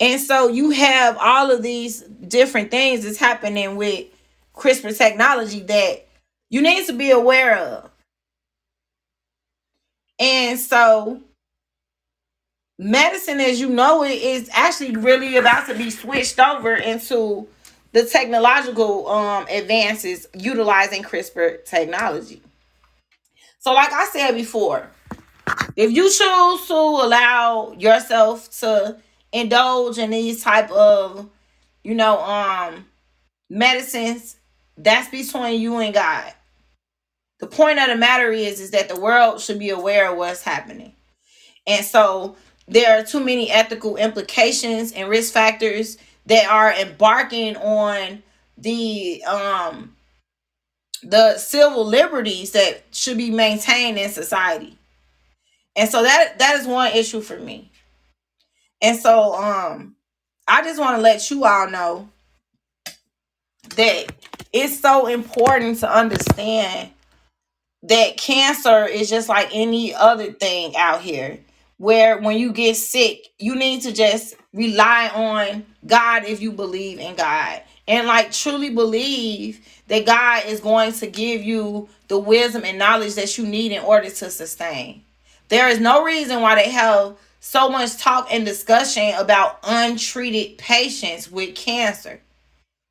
And so you have all of these different things that's happening with CRISPR technology that you need to be aware of. And so medicine as you know it is actually really about to be switched over into the technological um advances utilizing CRISPR technology. So like I said before, if you choose to allow yourself to indulge in these type of you know um medicines that's between you and god the point of the matter is is that the world should be aware of what's happening and so there are too many ethical implications and risk factors that are embarking on the um the civil liberties that should be maintained in society. And so that that is one issue for me. And so um I just want to let you all know that it's so important to understand that cancer is just like any other thing out here where when you get sick you need to just rely on God if you believe in God and like truly believe that God is going to give you the wisdom and knowledge that you need in order to sustain. There is no reason why they have so much talk and discussion about untreated patients with cancer.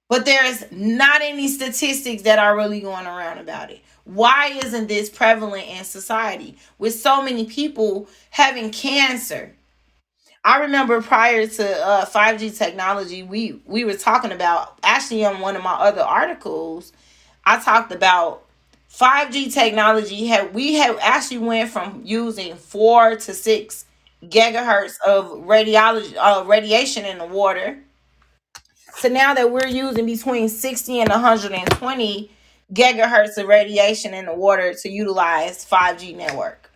But there's not any statistics that are really going around about it. Why isn't this prevalent in society with so many people having cancer? I remember prior to uh, 5G technology, we we were talking about actually on one of my other articles, I talked about 5G technology had we have actually went from using 4 to 6 gigahertz of radiology uh, radiation in the water so now that we're using between 60 and 120 gigahertz of radiation in the water to utilize 5G network.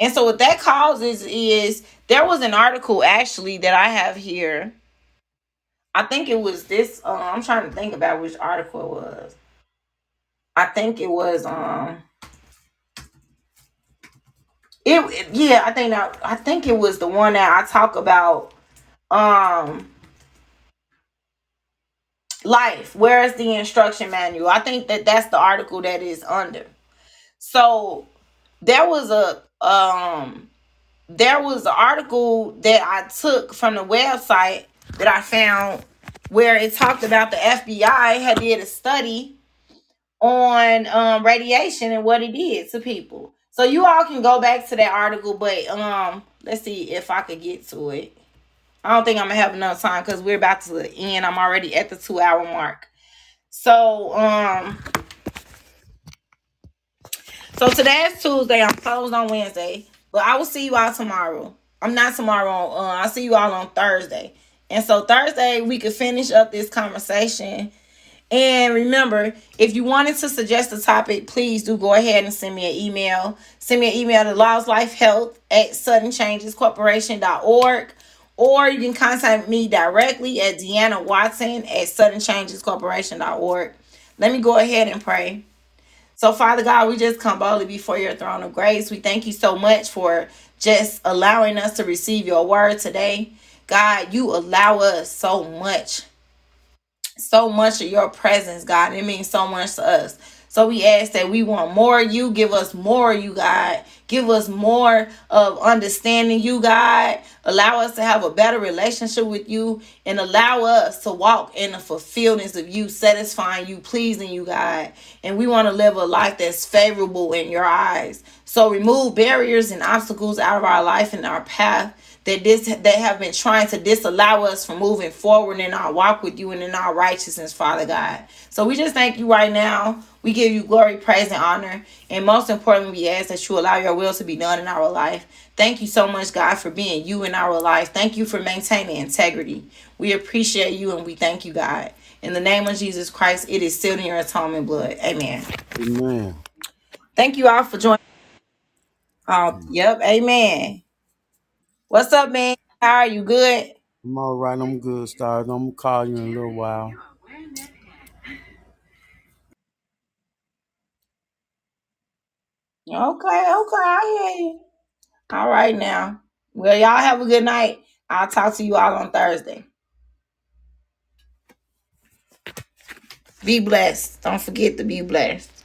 And so what that causes is there was an article actually that I have here. I think it was this uh, I'm trying to think about which article it was. I think it was um it yeah, I think that I think it was the one that I talk about um life. Where is the instruction manual? I think that that's the article that is under. So there was a um there was an article that I took from the website that I found where it talked about the FBI had did a study on um radiation and what it did to people. So you all can go back to that article, but um, let's see if I could get to it. I don't think I'm gonna have enough time because we're about to end. I'm already at the two hour mark. So um, so today is Tuesday. I'm closed on Wednesday, but I will see you all tomorrow. I'm not tomorrow. Uh, I'll see you all on Thursday. And so Thursday we could finish up this conversation And remember, if you wanted to suggest a topic, please do go ahead and send me an email. Send me an email to Laws Life Health at suddenchangescorporation.org. Or you can contact me directly at Deanna Watson at suddenchangescorporation.org. Let me go ahead and pray. So, Father God, we just come boldly before your throne of grace. We thank you so much for just allowing us to receive your word today. God, you allow us so much so much of your presence, God. It means so much to us. So we ask that we want more of you. Give us more of you, God. Give us more of understanding you, God. Allow us to have a better relationship with you and allow us to walk in the fulfillment of you, satisfying you, pleasing you, God. And we want to live a life that's favorable in your eyes. So remove barriers and obstacles out of our life and our path that this that have been trying to disallow us from moving forward in our walk with you and in our righteousness, Father God. So we just thank you right now. We give you glory, praise, and honor. And most importantly, we ask that you allow your will to be done in our life. Thank you so much, God, for being you in our life. Thank you for maintaining integrity. We appreciate you and we thank you, God. In the name of Jesus Christ, it is sealed in your atonement blood. Amen. Amen. Thank you all for joining. Oh, yep. Amen. What's up, man? How are you? Good? I'm all right. I'm good, stars. I'm gonna call you in a little while. Okay, okay, I hear you. All right now. Well, y'all have a good night. I'll talk to you all on Thursday. Be blessed. Don't forget to be blessed.